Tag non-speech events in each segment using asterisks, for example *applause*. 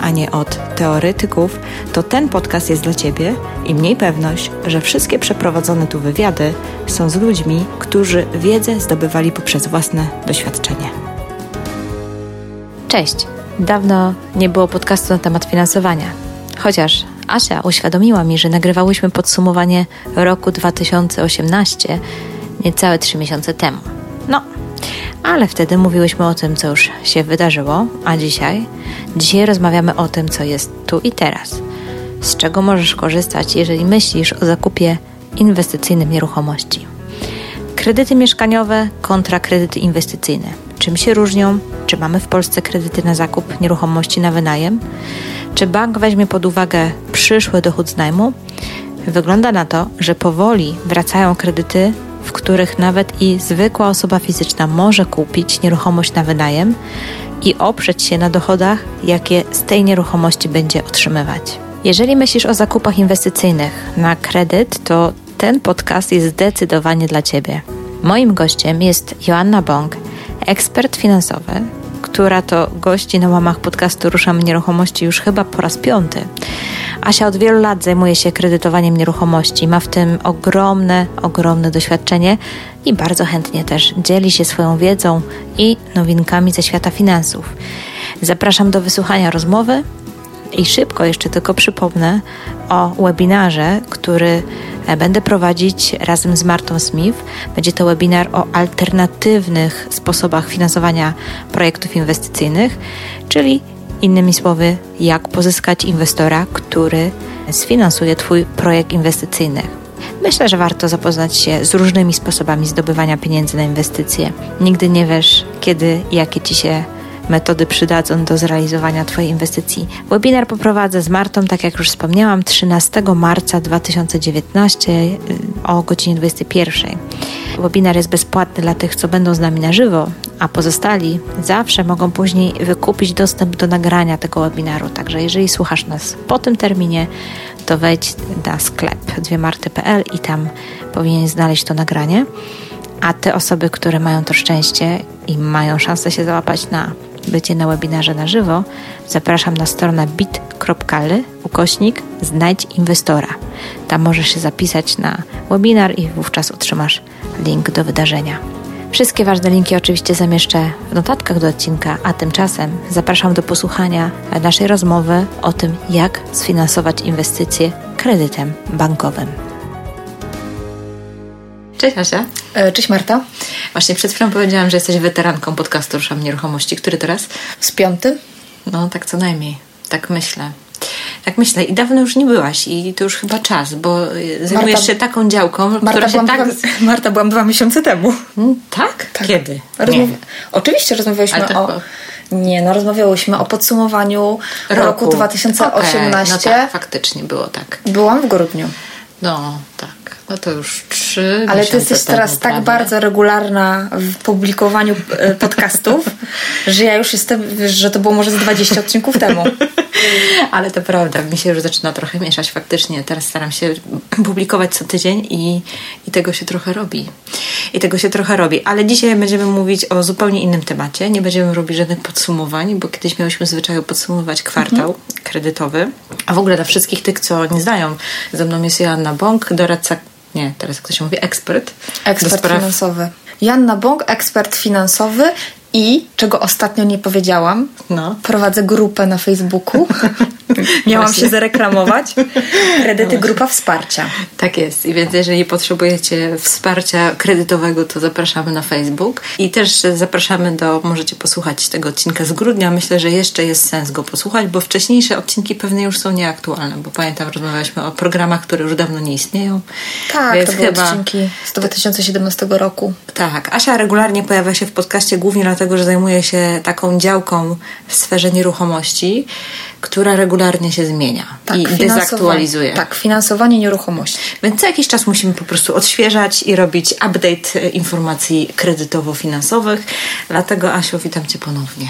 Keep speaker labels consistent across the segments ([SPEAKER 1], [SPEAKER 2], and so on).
[SPEAKER 1] a nie od teoretyków, to ten podcast jest dla Ciebie i mniej pewność, że wszystkie przeprowadzone tu wywiady są z ludźmi, którzy wiedzę zdobywali poprzez własne doświadczenie. Cześć! Dawno nie było podcastu na temat finansowania. Chociaż Asia uświadomiła mi, że nagrywałyśmy podsumowanie roku 2018 niecałe trzy miesiące temu. No, ale wtedy mówiłyśmy o tym, co już się wydarzyło, a dzisiaj? Dzisiaj rozmawiamy o tym, co jest tu i teraz. Z czego możesz korzystać, jeżeli myślisz o zakupie inwestycyjnym nieruchomości. Kredyty mieszkaniowe kontra kredyty inwestycyjne. Czym się różnią? Czy mamy w Polsce kredyty na zakup nieruchomości na wynajem? Czy bank weźmie pod uwagę przyszły dochód z najmu? Wygląda na to, że powoli wracają kredyty w których nawet i zwykła osoba fizyczna może kupić nieruchomość na wynajem i oprzeć się na dochodach, jakie z tej nieruchomości będzie otrzymywać. Jeżeli myślisz o zakupach inwestycyjnych na kredyt, to ten podcast jest zdecydowanie dla Ciebie. Moim gościem jest Joanna Bąk, ekspert finansowy, która to gości na łamach podcastu Ruszamy Nieruchomości już chyba po raz piąty. Asia od wielu lat zajmuje się kredytowaniem nieruchomości, ma w tym ogromne, ogromne doświadczenie i bardzo chętnie też dzieli się swoją wiedzą i nowinkami ze świata finansów. Zapraszam do wysłuchania rozmowy i szybko jeszcze tylko przypomnę o webinarze, który e, będę prowadzić razem z Martą Smith. Będzie to webinar o alternatywnych sposobach finansowania projektów inwestycyjnych, czyli innymi słowy, jak pozyskać inwestora, który sfinansuje Twój projekt inwestycyjny. Myślę, że warto zapoznać się z różnymi sposobami zdobywania pieniędzy na inwestycje. Nigdy nie wiesz, kiedy i jakie Ci się metody przydadzą do zrealizowania Twojej inwestycji. Webinar poprowadzę z Martą, tak jak już wspomniałam, 13 marca 2019 y, o godzinie 21. Webinar jest bezpłatny dla tych, co będą z nami na żywo, a pozostali zawsze mogą później wykupić dostęp do nagrania tego webinaru. Także jeżeli słuchasz nas po tym terminie, to wejdź na sklep dwiemarty.pl i tam powinien znaleźć to nagranie. A te osoby, które mają to szczęście i mają szansę się załapać na bycie na webinarze na żywo, zapraszam na stronę bit.ly ukośnik znajdź inwestora. Tam możesz się zapisać na webinar i wówczas otrzymasz link do wydarzenia. Wszystkie ważne linki oczywiście zamieszczę w notatkach do odcinka, a tymczasem zapraszam do posłuchania naszej rozmowy o tym, jak sfinansować inwestycje kredytem bankowym. Cześć Asia.
[SPEAKER 2] E, cześć Marta.
[SPEAKER 1] Właśnie przed chwilą powiedziałam, że jesteś weteranką podcastu Ruszam Nieruchomości. Który teraz?
[SPEAKER 2] Z piąty?
[SPEAKER 1] No, tak co najmniej. Tak myślę. Tak myślę. I dawno już nie byłaś i to już chyba czas, bo zajmujesz Marta, się taką działką,
[SPEAKER 2] Marta
[SPEAKER 1] która
[SPEAKER 2] się
[SPEAKER 1] tak...
[SPEAKER 2] Dwa, Marta, byłam dwa miesiące temu.
[SPEAKER 1] Hmm, tak? tak? Kiedy?
[SPEAKER 2] Rozmów... Oczywiście rozmawialiśmy to... o... Nie, no rozmawiałyśmy o podsumowaniu roku, roku 2018. Okay, no
[SPEAKER 1] tak, faktycznie było tak.
[SPEAKER 2] Byłam w grudniu.
[SPEAKER 1] No, tak. No to już trzy.
[SPEAKER 2] Ale ty jesteś teraz tak prawie. bardzo regularna w publikowaniu e, podcastów, *laughs* że ja już jestem, wiesz, że to było może z 20 odcinków temu. *laughs*
[SPEAKER 1] Ale to prawda, mi się już zaczyna trochę mieszać faktycznie. Teraz staram się publikować co tydzień i, i tego się trochę robi. I tego się trochę robi. Ale dzisiaj będziemy mówić o zupełnie innym temacie. Nie będziemy robić żadnych podsumowań, bo kiedyś miałyśmy zwyczaju podsumować kwartał mhm. kredytowy. A w ogóle dla wszystkich tych, co nie znają, ze mną jest Joanna Bąk, doradca nie, teraz jak to się mówi, ekspert.
[SPEAKER 2] Ekspert spraw... finansowy. Janna Bąk, ekspert finansowy i, czego ostatnio nie powiedziałam, no. prowadzę grupę na Facebooku. *laughs* Miałam Właśnie. się zareklamować. Kredyty no Grupa Wsparcia.
[SPEAKER 1] Tak jest. I więc jeżeli potrzebujecie wsparcia kredytowego, to zapraszamy na Facebook. I też zapraszamy do, możecie posłuchać tego odcinka z grudnia. Myślę, że jeszcze jest sens go posłuchać, bo wcześniejsze odcinki pewnie już są nieaktualne, bo pamiętam, rozmawialiśmy o programach, które już dawno nie istnieją.
[SPEAKER 2] Tak, więc to były chyba... odcinki z 2017 roku.
[SPEAKER 1] Tak. Asia regularnie pojawia się w podcaście głównie dlatego, że zajmuję się taką działką w sferze nieruchomości, która regularnie się zmienia tak, i dezaktualizuje.
[SPEAKER 2] Tak, finansowanie nieruchomości.
[SPEAKER 1] Więc co jakiś czas musimy po prostu odświeżać i robić update informacji kredytowo-finansowych. Dlatego, Asiu, witam Cię ponownie.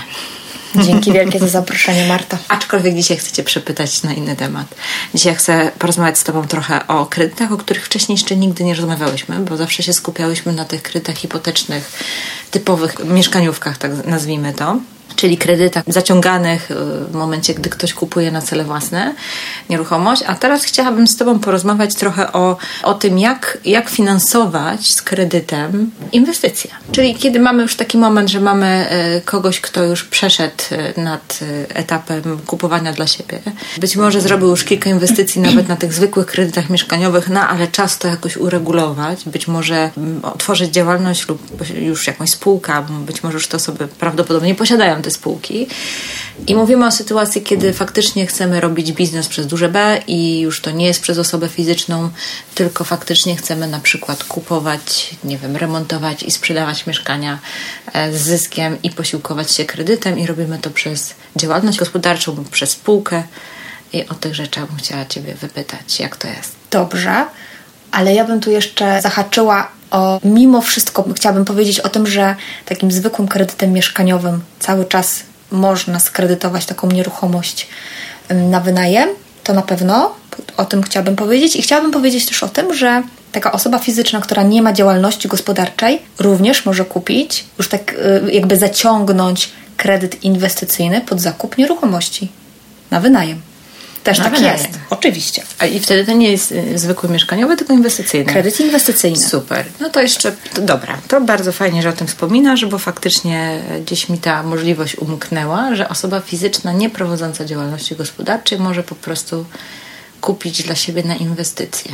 [SPEAKER 2] Dzięki wielkie za zaproszenie, Marta.
[SPEAKER 1] Aczkolwiek dzisiaj chcę Cię przepytać na inny temat. Dzisiaj chcę porozmawiać z Tobą trochę o kredytach, o których wcześniej jeszcze nigdy nie rozmawiałyśmy, bo zawsze się skupiałyśmy na tych kredytach hipotecznych, typowych mieszkaniówkach, tak nazwijmy to czyli kredytach zaciąganych y, w momencie, gdy ktoś kupuje na cele własne nieruchomość. A teraz chciałabym z Tobą porozmawiać trochę o, o tym, jak, jak finansować z kredytem inwestycje. Czyli kiedy mamy już taki moment, że mamy y, kogoś, kto już przeszedł y, nad etapem kupowania dla siebie. Być może zrobił już kilka inwestycji *clears throat* nawet na tych zwykłych kredytach mieszkaniowych, no ale czas to jakoś uregulować. Być może mm, otworzyć działalność lub już jakąś spółkę, być może już te osoby prawdopodobnie posiadają te spółki. I mówimy o sytuacji, kiedy faktycznie chcemy robić biznes przez duże B i już to nie jest przez osobę fizyczną, tylko faktycznie chcemy na przykład kupować, nie wiem, remontować i sprzedawać mieszkania e, z zyskiem i posiłkować się kredytem i robimy to przez działalność gospodarczą lub przez spółkę. I o tych rzeczach bym chciała Ciebie wypytać, jak to jest.
[SPEAKER 2] Dobrze, ale ja bym tu jeszcze zahaczyła o, mimo wszystko chciałabym powiedzieć o tym, że takim zwykłym kredytem mieszkaniowym cały czas można skredytować taką nieruchomość na wynajem, to na pewno o tym chciałabym powiedzieć. I chciałabym powiedzieć też o tym, że taka osoba fizyczna, która nie ma działalności gospodarczej, również może kupić, już tak y, jakby zaciągnąć kredyt inwestycyjny pod zakup nieruchomości na wynajem. Też no, tak jest. Oczywiście.
[SPEAKER 1] A i wtedy to nie jest y, zwykły mieszkaniowy, tylko inwestycyjny.
[SPEAKER 2] Kredyt inwestycyjny.
[SPEAKER 1] Super. No to jeszcze, to dobra. To bardzo fajnie, że o tym wspominasz, bo faktycznie gdzieś mi ta możliwość umknęła, że osoba fizyczna nie prowadząca działalności gospodarczej może po prostu kupić dla siebie na inwestycje.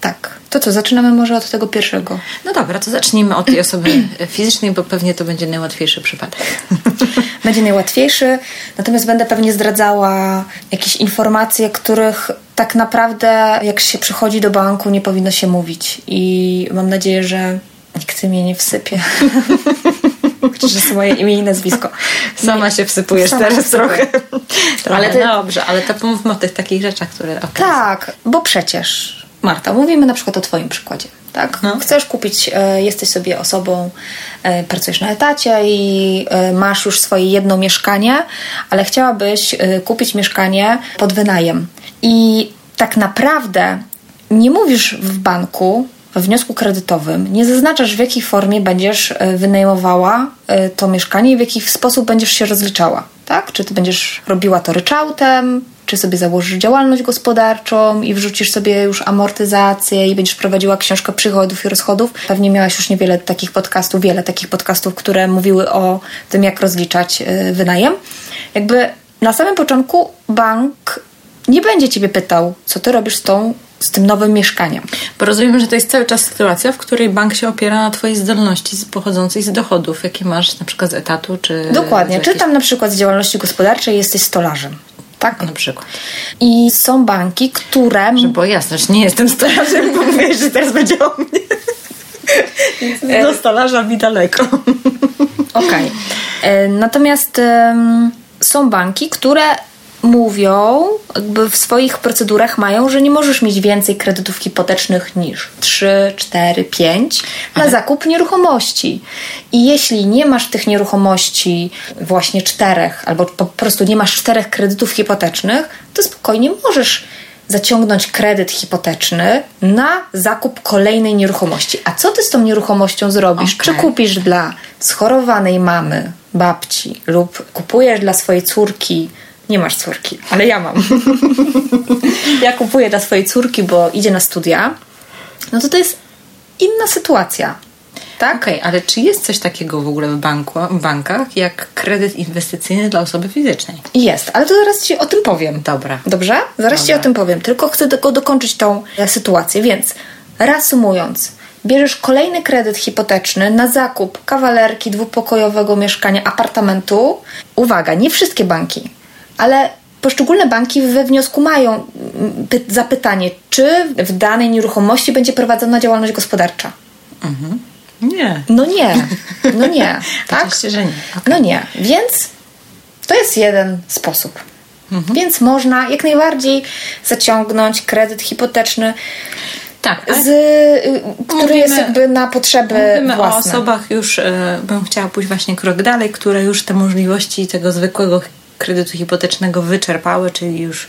[SPEAKER 2] Tak. To co, zaczynamy może od tego pierwszego?
[SPEAKER 1] No dobra, to zacznijmy od tej *clears throat* osoby fizycznej, bo pewnie to będzie najłatwiejszy przypadek. *laughs*
[SPEAKER 2] Będzie najłatwiejszy, natomiast będę pewnie zdradzała jakieś informacje, których tak naprawdę jak się przychodzi do banku nie powinno się mówić i mam nadzieję, że nikt mnie nie wsypie. *laughs* Chociaż jest moje imię i nazwisko.
[SPEAKER 1] Sama nie. się wsypujesz Sama teraz trochę. trochę. Ale to, dobrze, ale to pomówmy o tych takich rzeczach, które... Okay.
[SPEAKER 2] Tak, bo przecież Marta, mówimy na przykład o Twoim przykładzie. Tak? No. Chcesz kupić, e, jesteś sobie osobą, e, pracujesz na etacie i e, masz już swoje jedno mieszkanie, ale chciałabyś kupić mieszkanie pod wynajem. I tak naprawdę nie mówisz w banku, w wniosku kredytowym, nie zaznaczasz w jakiej formie będziesz wynajmowała to mieszkanie i w jaki sposób będziesz się rozliczała. Tak? Czy ty będziesz robiła to ryczałtem, czy sobie założysz działalność gospodarczą i wrzucisz sobie już amortyzację i będziesz prowadziła książkę przychodów i rozchodów. Pewnie miałaś już niewiele takich podcastów, wiele takich podcastów, które mówiły o tym, jak rozliczać y, wynajem. Jakby na samym początku bank nie będzie ciebie pytał, co ty robisz z tą z tym nowym mieszkaniem.
[SPEAKER 1] Bo rozumiem, że to jest cały czas sytuacja, w której bank się opiera na Twojej zdolności pochodzącej z dochodów, jakie masz na przykład z etatu, czy.
[SPEAKER 2] Dokładnie. Jakieś... Czy tam na przykład z działalności gospodarczej jesteś stolarzem tak?
[SPEAKER 1] Na przykład.
[SPEAKER 2] I są banki, które...
[SPEAKER 1] Żeby było jasne, że nie jestem stolarzem, bo mówię, że teraz będzie o mnie. *laughs* E, do stolarza mi daleko.
[SPEAKER 2] Okej. Okay. E, natomiast um, są banki, które mówią, jakby w swoich procedurach mają, że nie możesz mieć więcej kredytów hipotecznych niż 3, 4, 5 na Aha. zakup nieruchomości. I jeśli nie masz tych nieruchomości właśnie czterech, albo po prostu nie masz czterech kredytów hipotecznych, to spokojnie możesz zaciągnąć kredyt hipoteczny na zakup kolejnej nieruchomości. A co ty z tą nieruchomością zrobisz? Okay. Czy kupisz dla schorowanej mamy, babci lub kupujesz dla swojej córki nie masz córki, ale ja mam. *laughs* ja kupuję dla swojej córki, bo idzie na studia. No to to jest inna sytuacja. Tak?
[SPEAKER 1] Okej, okay, ale czy jest coś takiego w ogóle w, banku, w bankach jak kredyt inwestycyjny dla osoby fizycznej?
[SPEAKER 2] Jest, ale to zaraz Ci o tym powiem.
[SPEAKER 1] Dobra.
[SPEAKER 2] Dobrze? Zaraz Dobra. Ci o tym powiem. Tylko chcę tylko dokończyć tą e, sytuację. Więc reasumując, bierzesz kolejny kredyt hipoteczny na zakup kawalerki, dwupokojowego mieszkania, apartamentu. Uwaga, nie wszystkie banki ale poszczególne banki we wniosku mają mm, zapytanie, czy w danej nieruchomości będzie prowadzona działalność gospodarcza. Mhm.
[SPEAKER 1] Nie.
[SPEAKER 2] No nie. No nie. *laughs* tak?
[SPEAKER 1] Oczywiście, że nie.
[SPEAKER 2] Okay. No nie. Więc to jest jeden sposób. Mhm. Więc można jak najbardziej zaciągnąć kredyt hipoteczny.
[SPEAKER 1] Tak,
[SPEAKER 2] z, y, który mówimy, jest jakby na potrzeby
[SPEAKER 1] mówimy
[SPEAKER 2] własne.
[SPEAKER 1] o osobach już, y, bym chciała pójść właśnie krok dalej, które już te możliwości tego zwykłego kredytu hipotecznego wyczerpały, czyli już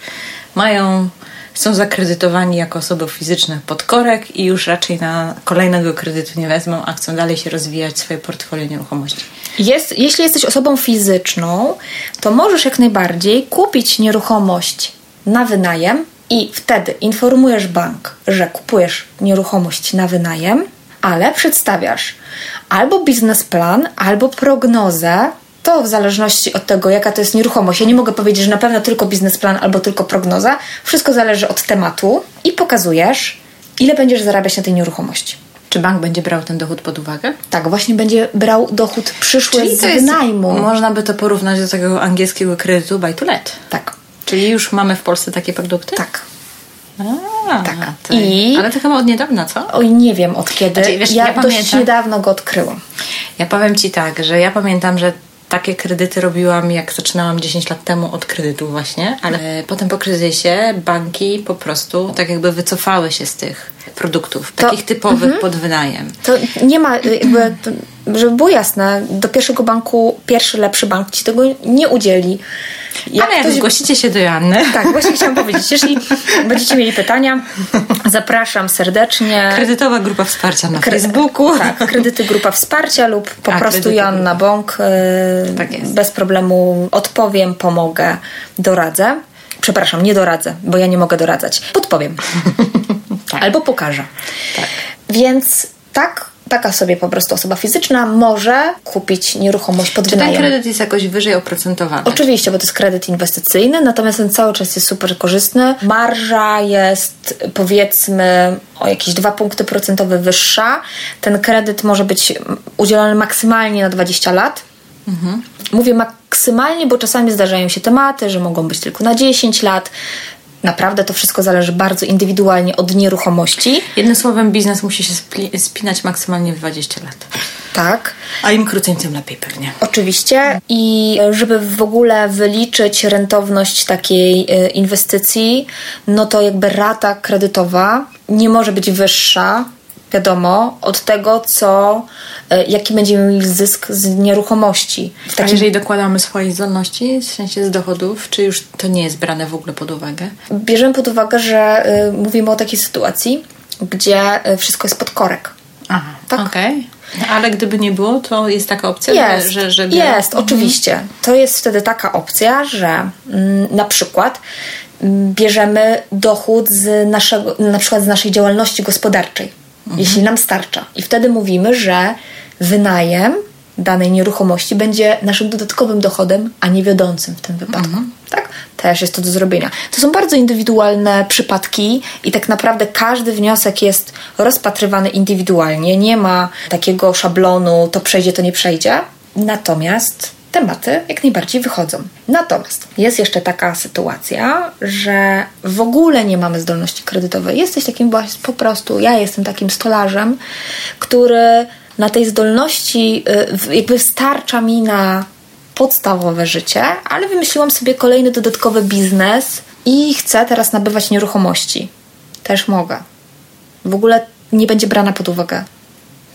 [SPEAKER 1] mają są zakredytowani jako osoby fizyczne pod korek i już raczej na kolejnego kredytu nie wezmą, a chcą dalej się rozwijać swoje portfolio nieruchomości.
[SPEAKER 2] Jest, jeśli jesteś osobą fizyczną, to możesz jak najbardziej kupić nieruchomość na wynajem i wtedy informujesz bank, że kupujesz nieruchomość na wynajem, ale przedstawiasz albo biznesplan, albo prognozę to w zależności od tego, jaka to jest nieruchomość. Ja nie mogę powiedzieć, że na pewno tylko biznesplan albo tylko prognoza. Wszystko zależy od tematu i pokazujesz, ile będziesz zarabiać na tej nieruchomości.
[SPEAKER 1] Czy bank będzie brał ten dochód pod uwagę?
[SPEAKER 2] Tak, właśnie będzie brał dochód przyszły Czyli z wynajmu.
[SPEAKER 1] Można by to porównać do tego angielskiego kredytu buy to let.
[SPEAKER 2] Tak.
[SPEAKER 1] Czyli już mamy w Polsce takie produkty?
[SPEAKER 2] Tak.
[SPEAKER 1] A, tak. To, I... Ale to chyba od niedawna, co?
[SPEAKER 2] Oj, nie wiem od kiedy. Znaczy, wiesz, ja, ja dość pamiętam, niedawno go odkryłam.
[SPEAKER 1] Ja powiem Ci tak, że ja pamiętam, że takie kredyty robiłam, jak zaczynałam 10 lat temu od kredytu właśnie, ale potem po kryzysie banki po prostu tak jakby wycofały się z tych produktów, to, takich typowych mm -hmm. pod wynajem.
[SPEAKER 2] To nie ma jakby, żeby było jasne, do pierwszego banku pierwszy lepszy bank ci tego nie udzieli.
[SPEAKER 1] Jak Ale jak ktoś... zgłosicie się do Joanny.
[SPEAKER 2] Tak, właśnie chciałam powiedzieć. Jeśli będziecie mieli pytania, zapraszam serdecznie.
[SPEAKER 1] Kredytowa grupa wsparcia na Kre... Facebooku.
[SPEAKER 2] Tak, kredyty grupa wsparcia lub po A, prostu Joanna Bąk. Yy, tak jest. Bez problemu odpowiem, pomogę, doradzę. Przepraszam, nie doradzę, bo ja nie mogę doradzać. Podpowiem. *laughs* tak. Albo pokażę. Tak. Więc tak taka sobie po prostu osoba fizyczna może kupić nieruchomość pod
[SPEAKER 1] Czy wynajem. ten kredyt jest jakoś wyżej oprocentowany?
[SPEAKER 2] Oczywiście, bo to jest kredyt inwestycyjny, natomiast ten cały czas jest super korzystny. Marża jest powiedzmy o jakieś dwa punkty procentowe wyższa. Ten kredyt może być udzielony maksymalnie na 20 lat. Mhm. Mówię maksymalnie, bo czasami zdarzają się tematy, że mogą być tylko na 10 lat. Naprawdę to wszystko zależy bardzo indywidualnie od nieruchomości.
[SPEAKER 1] Jednym słowem, biznes musi się spinać maksymalnie w 20 lat.
[SPEAKER 2] Tak.
[SPEAKER 1] A im krócej, tym lepiej pewnie.
[SPEAKER 2] Oczywiście. I żeby w ogóle wyliczyć rentowność takiej e, inwestycji, no to jakby rata kredytowa nie może być wyższa wiadomo, od tego, co, e, jaki będziemy mieli zysk z nieruchomości.
[SPEAKER 1] W takim... A jeżeli dokładamy swoje zdolności, w sensie z dochodów, czy już to nie jest brane w ogóle pod uwagę?
[SPEAKER 2] Bierzemy pod uwagę, że y, mówimy o takiej sytuacji, gdzie y, wszystko jest pod korek.
[SPEAKER 1] Aha, tak? Okay. Ale gdyby nie było, to jest taka opcja,
[SPEAKER 2] jest,
[SPEAKER 1] że, że
[SPEAKER 2] Jest, mhm. oczywiście. To jest wtedy taka opcja, że mm, na przykład mm, bierzemy dochód z naszego, na przykład z naszej działalności gospodarczej mhm. jeśli nam starcza. I wtedy mówimy, że wynajem danej nieruchomości będzie naszym dodatkowym dochodem, a nie wiodącym w tym wypadku. Mhm. Tak? Też jest to do zrobienia. To są bardzo indywidualne przypadki i tak naprawdę każdy wniosek jest rozpatrywany indywidualnie. Nie ma takiego szablonu, to przejdzie, to nie przejdzie. Natomiast tematy jak najbardziej wychodzą. Natomiast jest jeszcze taka sytuacja, że w ogóle nie mamy zdolności kredytowej. Jesteś takim po prostu, ja jestem takim stolarzem, który na tej zdolności y, jakby starcza mi na podstawowe życie, ale wymyśliłam sobie kolejny dodatkowy biznes i chcę teraz nabywać nieruchomości. Też mogę. W ogóle nie będzie brana pod uwagę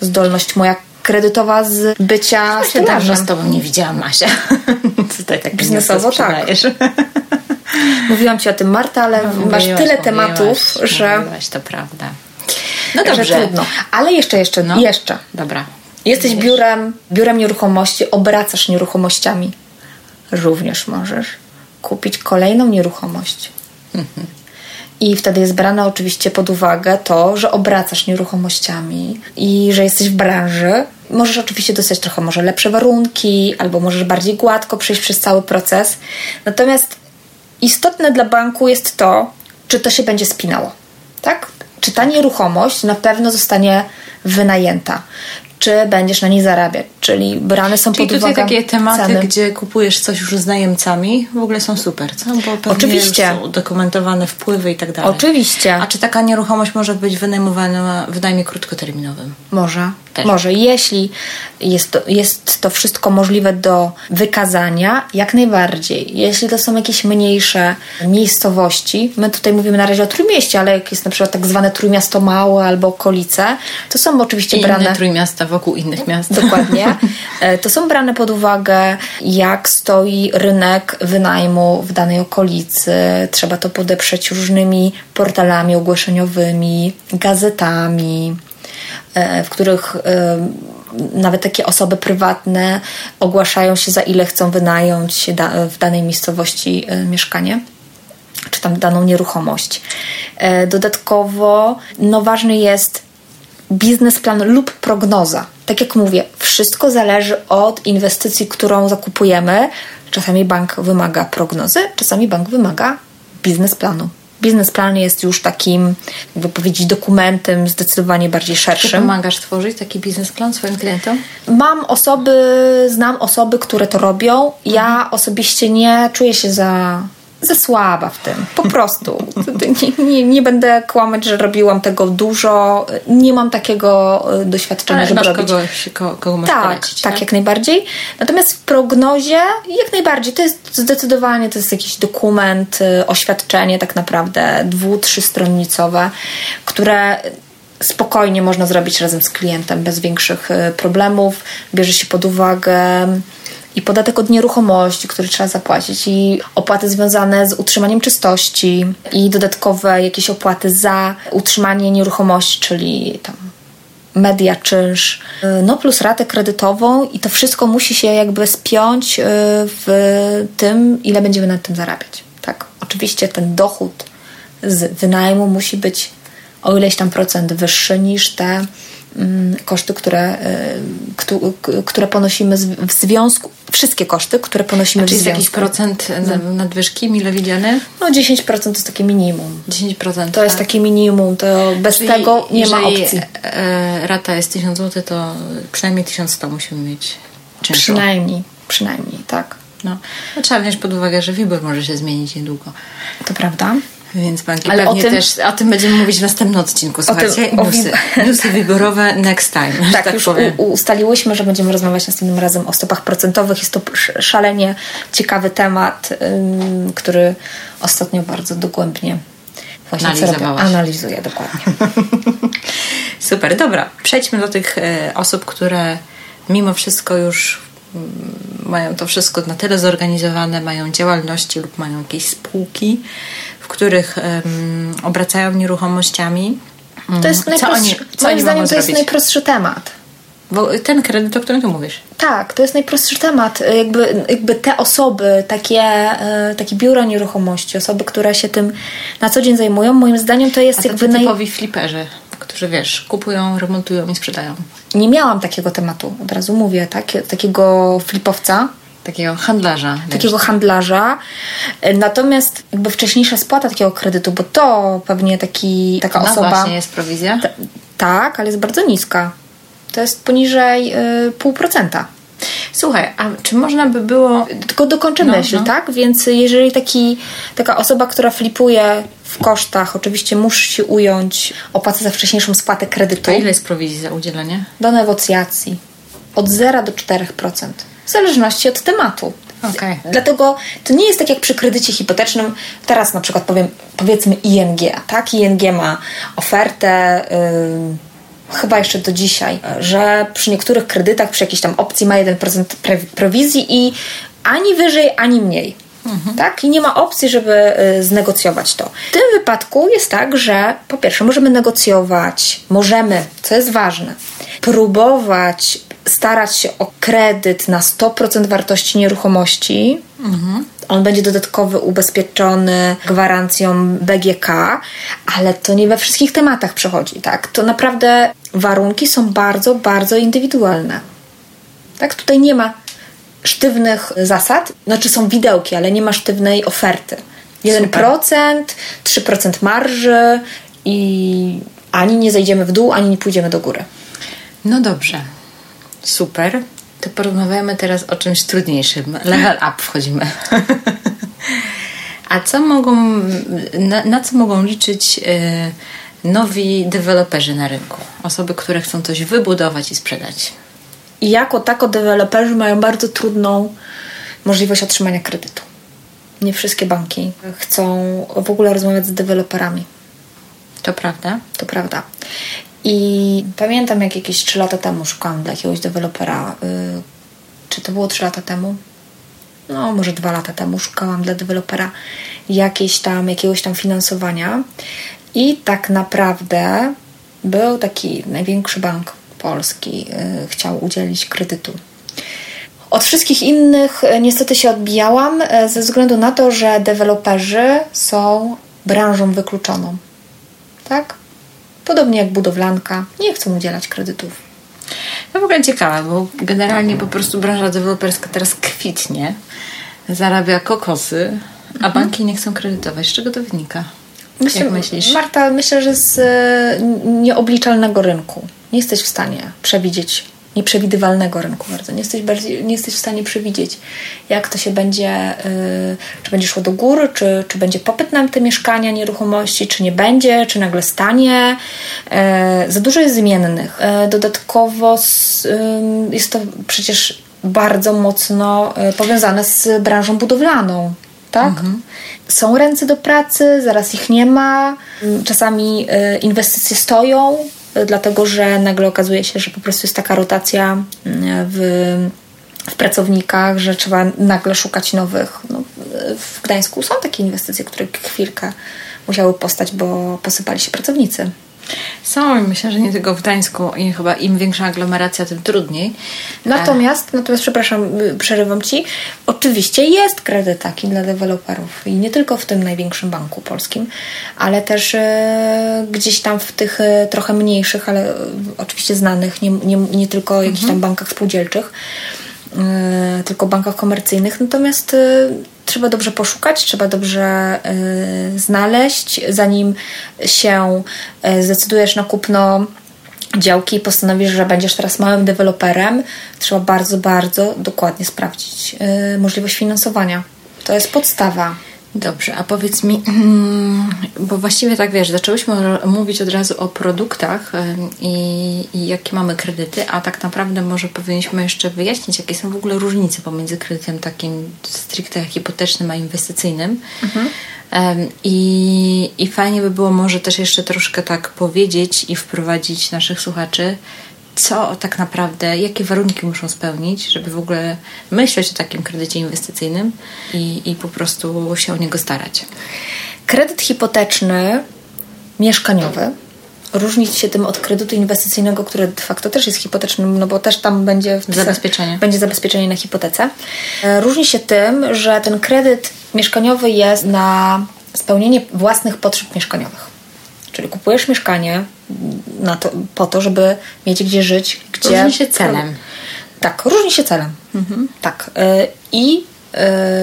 [SPEAKER 2] zdolność moja kredytowa z bycia ja
[SPEAKER 1] się dawno z tobą nie widziałam, Masia. *laughs*
[SPEAKER 2] Tutaj tak biznesowo tak. *laughs* Mówiłam ci o tym, Marta, ale no, masz tyle mówiłaś, tematów, że...
[SPEAKER 1] Mówiłaś, to prawda. No dobrze.
[SPEAKER 2] Że trudno. Ale jeszcze, jeszcze, no. jeszcze.
[SPEAKER 1] Dobra.
[SPEAKER 2] Jesteś biurem, biurem nieruchomości, obracasz nieruchomościami. Również możesz kupić kolejną nieruchomość. Mhm. I wtedy jest brane oczywiście pod uwagę to, że obracasz nieruchomościami i że jesteś w branży. Możesz oczywiście dostać trochę może lepsze warunki, albo możesz bardziej gładko przejść przez cały proces. Natomiast istotne dla banku jest to, czy to się będzie spinało. Tak? Czy ta nieruchomość na pewno zostanie wynajęta? czy będziesz na niej zarabiać. Czyli brane są
[SPEAKER 1] Czyli
[SPEAKER 2] pod uwagę
[SPEAKER 1] takie tematy,
[SPEAKER 2] ceny.
[SPEAKER 1] gdzie kupujesz coś już z najemcami, w ogóle są super, co? Bo pewnie
[SPEAKER 2] Oczywiście.
[SPEAKER 1] Są udokumentowane wpływy i tak dalej.
[SPEAKER 2] Oczywiście.
[SPEAKER 1] A czy taka nieruchomość może być wynajmowana w najmie krótkoterminowym?
[SPEAKER 2] Może.
[SPEAKER 1] Też.
[SPEAKER 2] Może. Jeśli jest to, jest to wszystko możliwe do wykazania, jak najbardziej. Jeśli to są jakieś mniejsze miejscowości, my tutaj mówimy na razie o Trójmieście, ale jak jest na przykład tak zwane Trójmiasto Małe albo okolice, to są oczywiście
[SPEAKER 1] I
[SPEAKER 2] brane...
[SPEAKER 1] inne trójmiasta wokół innych miast.
[SPEAKER 2] Dokładnie. *laughs* E, To są brane pod uwagę, jak stoi rynek wynajmu w danej okolicy. Trzeba to podeprzeć różnymi portalami ogłoszeniowymi, gazetami, w których e, nawet takie osoby prywatne ogłaszają się, za ile chcą wynająć w danej miejscowości e, mieszkanie czy tam daną nieruchomość. E, Dodatkowo no, ważny jest biznesplan lub prognoza. Tak jak mówię, wszystko zależy od inwestycji, którą zakupujemy. Czasami bank wymaga prognozy, czasami bank wymaga biznesplanu. Biznesplan jest już takim, jakby powiedzieć, dokumentem zdecydowanie bardziej
[SPEAKER 1] Czy
[SPEAKER 2] szerszym.
[SPEAKER 1] pomagasz tworzyć taki biznesplan swoim klientom?
[SPEAKER 2] Mam osoby, znam osoby, które to robią. Ja osobiście nie czuję się za, za słaba w tym. Po prostu. Nie, nie, nie będę kłamać, że robiłam tego dużo. Nie mam takiego e, doświadczenia,
[SPEAKER 1] Ale
[SPEAKER 2] żeby
[SPEAKER 1] masz
[SPEAKER 2] robić.
[SPEAKER 1] kogo możesz
[SPEAKER 2] Tak,
[SPEAKER 1] polecić,
[SPEAKER 2] tak, jak najbardziej. Natomiast w prognozie jak najbardziej to jest zdecydowanie to jest jakiś dokument, y, oświadczenie tak naprawdę dwu, trzystronicowe, które spokojnie można zrobić razem z klientem bez większych y, problemów. Bierze się pod uwagę i podatek od nieruchomości, który trzeba zapłacić, i opłaty związane z utrzymaniem czystości, i dodatkowe jakieś opłaty za utrzymanie nieruchomości, czyli tam media, czynsz, no plus ratę kredytową i to wszystko musi się jakby spiąć y, w tym, ile będziemy na tym zarabiać. Tak, oczywiście ten dochód z wynajmu musi być o ileś tam procent wyższy niż te koszty, które, któ- k- które ponosimy w związku, wszystkie koszty, które ponosimy
[SPEAKER 1] Czy
[SPEAKER 2] w
[SPEAKER 1] jest
[SPEAKER 2] związku.
[SPEAKER 1] jakiś procent na- nadwyżki mile widziany?
[SPEAKER 2] No 10% to jest takie minimum.
[SPEAKER 1] 10%.
[SPEAKER 2] To jest
[SPEAKER 1] tak.
[SPEAKER 2] takie minimum, to bez
[SPEAKER 1] Czyli
[SPEAKER 2] tego nie ma opcji.
[SPEAKER 1] E, rata jest 1000 zł, to przynajmniej 1100 musimy mieć czynszu.
[SPEAKER 2] Przynajmniej, przynajmniej, tak.
[SPEAKER 1] No. no. Trzeba wziąć pod uwagę, że WIBOR może się zmienić niedługo.
[SPEAKER 2] To prawda.
[SPEAKER 1] Więc banki
[SPEAKER 2] Ale o
[SPEAKER 1] pewnie
[SPEAKER 2] tym-
[SPEAKER 1] też, o tym będziemy mówić w następnym odcinku. Słuchajcie,
[SPEAKER 2] tym- *laughs* o
[SPEAKER 1] newsy, newsy wiborowe next time.
[SPEAKER 2] Tak,
[SPEAKER 1] tak
[SPEAKER 2] już
[SPEAKER 1] powiem.
[SPEAKER 2] ustaliłyśmy, że będziemy rozmawiać następnym razem o stopach procentowych. Jest to sz- szalenie ciekawy temat, ym, który ostatnio bardzo dogłębnie właśnie. Analizuję dokładnie. *laughs*
[SPEAKER 1] Super, dobra. Przejdźmy do tych e, osób, które mimo wszystko już mm, mają to wszystko na tyle zorganizowane, mają działalności lub mają jakieś spółki, w których obracają nieruchomościami.
[SPEAKER 2] To jest
[SPEAKER 1] co
[SPEAKER 2] najprostszy,
[SPEAKER 1] oni, co
[SPEAKER 2] moim zdaniem to jest
[SPEAKER 1] zrobić?
[SPEAKER 2] najprostszy temat.
[SPEAKER 1] Bo ten kredyt, o którym ty mówisz.
[SPEAKER 2] Tak, to jest najprostszy temat. Jakby, jakby te osoby, takie, e, takie biura nieruchomości, osoby, które się tym na co dzień zajmują, moim zdaniem to jest
[SPEAKER 1] A
[SPEAKER 2] jakby
[SPEAKER 1] tacy
[SPEAKER 2] naj...
[SPEAKER 1] typowi fliperzy, którzy wiesz, kupują, remontują i sprzedają.
[SPEAKER 2] Nie miałam takiego tematu, od razu mówię, tak? takiego flipowca,
[SPEAKER 1] Takiego handlarza.
[SPEAKER 2] takiego handlarza. E, Natomiast jakby wcześniejsza spłata takiego kredytu, bo to pewnie taki, taka
[SPEAKER 1] No
[SPEAKER 2] osoba...
[SPEAKER 1] właśnie jest prowizja.
[SPEAKER 2] Ta- tak, ale jest bardzo niska. To jest poniżej y, pół procenta.
[SPEAKER 1] Słuchaj, a czy można by było
[SPEAKER 2] Tylko dokończę
[SPEAKER 1] No,
[SPEAKER 2] myśl,
[SPEAKER 1] no.
[SPEAKER 2] tak? Więc jeżeli taki, taka osoba, która flipuje w kosztach, oczywiście musi ująć opłatę za wcześniejszą spłatę kredytu
[SPEAKER 1] To ile jest prowizji za udzielenie?
[SPEAKER 2] do negocjacji od 0 do 4%. W zależności od tematu.
[SPEAKER 1] Okej.
[SPEAKER 2] Dlatego to nie jest tak jak przy kredycie hipotecznym. Teraz na przykład powiem, powiedzmy ING, tak? ING ma ofertę yy, chyba jeszcze do dzisiaj, że przy niektórych kredytach, przy jakiejś tam opcji ma 1% pre- prowizji i ani wyżej, ani mniej. Tak? I nie ma opcji, żeby y, znegocjować to. W tym wypadku jest tak, że po pierwsze możemy negocjować, możemy, co jest ważne, próbować starać się o kredyt na 100% wartości nieruchomości. On będzie dodatkowo ubezpieczony gwarancją BGK, ale to nie we wszystkich tematach przechodzi. Tak? To naprawdę warunki są bardzo, bardzo indywidualne. Tak? Tutaj nie ma sztywnych zasad, znaczy są widełki, ale nie ma sztywnej oferty. 1%, 3% marży i ani nie zejdziemy w dół, ani nie pójdziemy do góry.
[SPEAKER 1] No dobrze. Super. To porozmawiamy teraz o czymś trudniejszym. Level up wchodzimy. *laughs* A co mogą, na, na co mogą liczyć y, nowi deweloperzy na rynku? Osoby, które chcą coś wybudować i sprzedać.
[SPEAKER 2] I jako tako deweloperzy mają bardzo trudną możliwość otrzymania kredytu. Nie wszystkie banki chcą w ogóle rozmawiać z deweloperami.
[SPEAKER 1] To prawda?
[SPEAKER 2] To prawda. I pamiętam, jak jakieś 3 lata temu szukałam dla jakiegoś dewelopera. Yy, czy to było 3 lata temu? No, może 2 lata temu szukałam dla dewelopera jakieś tam, jakiegoś tam finansowania. I tak naprawdę był taki największy bank polski, yy, chciał udzielić kredytu. Od wszystkich innych yy, niestety się odbijałam ze względu na to, że deweloperzy są branżą wykluczoną. Tak? Podobnie jak budowlanka, nie chcą udzielać kredytów.
[SPEAKER 1] To w ogóle ciekawe, bo generalnie po prostu branża deweloperska teraz kwitnie, zarabia kokosy, a mhm. banki nie chcą kredytować. Z czego to wynika?
[SPEAKER 2] Myślę, jak myślisz? Marta, myślę, że z e, nieobliczalnego rynku. Nie jesteś w stanie przewidzieć nieprzewidywalnego rynku bardzo. Nie jesteś, bardziej, nie jesteś w stanie przewidzieć, jak to się będzie, yy, czy będzie szło do góry, czy, czy będzie popyt na te mieszkania, nieruchomości, czy nie będzie, czy nagle stanie. Yy, za dużo jest zmiennych. Yy, dodatkowo z, jest to przecież bardzo mocno y, powiązane z branżą budowlaną. Tak? Mhm. Są ręce do pracy, zaraz ich nie ma. Czasami y, inwestycje stoją, dlatego że nagle okazuje się, że po prostu jest taka rotacja mm, w, w pracownikach, że trzeba nagle szukać nowych. No, w Gdańsku są takie inwestycje, które chwilkę musiały postać, bo posypali się pracownicy.
[SPEAKER 1] Są i myślę, że nie tylko w Gdańsku i chyba im większa aglomeracja, tym trudniej.
[SPEAKER 2] Natomiast, e... natomiast przepraszam, y, przerywam Ci, oczywiście jest kredyt taki dla deweloperów i nie tylko w tym największym banku polskim, ale też e, gdzieś tam w tych e, trochę mniejszych, ale e, oczywiście znanych, nie, nie, nie tylko jakichś mhm. tam bankach spółdzielczych, tylko bankach komercyjnych. Natomiast e, trzeba dobrze poszukać, trzeba dobrze y, znaleźć, zanim się zdecydujesz na kupno działki i postanowisz, że będziesz teraz małym deweloperem, trzeba bardzo, bardzo dokładnie sprawdzić możliwość finansowania. To jest podstawa.
[SPEAKER 1] Dobrze, a powiedz mi, bo właściwie tak wiesz, zaczęłyśmy mówić od razu o produktach i, i, jakie mamy kredyty, a tak naprawdę może powinniśmy jeszcze wyjaśnić, jakie są w ogóle różnice pomiędzy kredytem takim stricte hipotecznym a inwestycyjnym. Mhm. I, I fajnie by było może też jeszcze troszkę tak powiedzieć i wprowadzić naszych słuchaczy co tak naprawdę, jakie warunki muszą spełnić, żeby w ogóle myśleć o takim kredycie inwestycyjnym i, i po prostu się o niego starać.
[SPEAKER 2] Kredyt hipoteczny, mieszkaniowy, różnić się tym od kredytu inwestycyjnego, który de facto też jest hipotecznym, no bo też tam będzie
[SPEAKER 1] zabezpieczenie.
[SPEAKER 2] będzie zabezpieczenie na hipotece. E, różni się tym, że ten kredyt mieszkaniowy jest na spełnienie własnych potrzeb mieszkaniowych. Czyli kupujesz mieszkanie to, po to, żeby mieć gdzie żyć. Gdzie...
[SPEAKER 1] Różni się celem.
[SPEAKER 2] Tak, różni się celem. Mhm. Tak. Y, I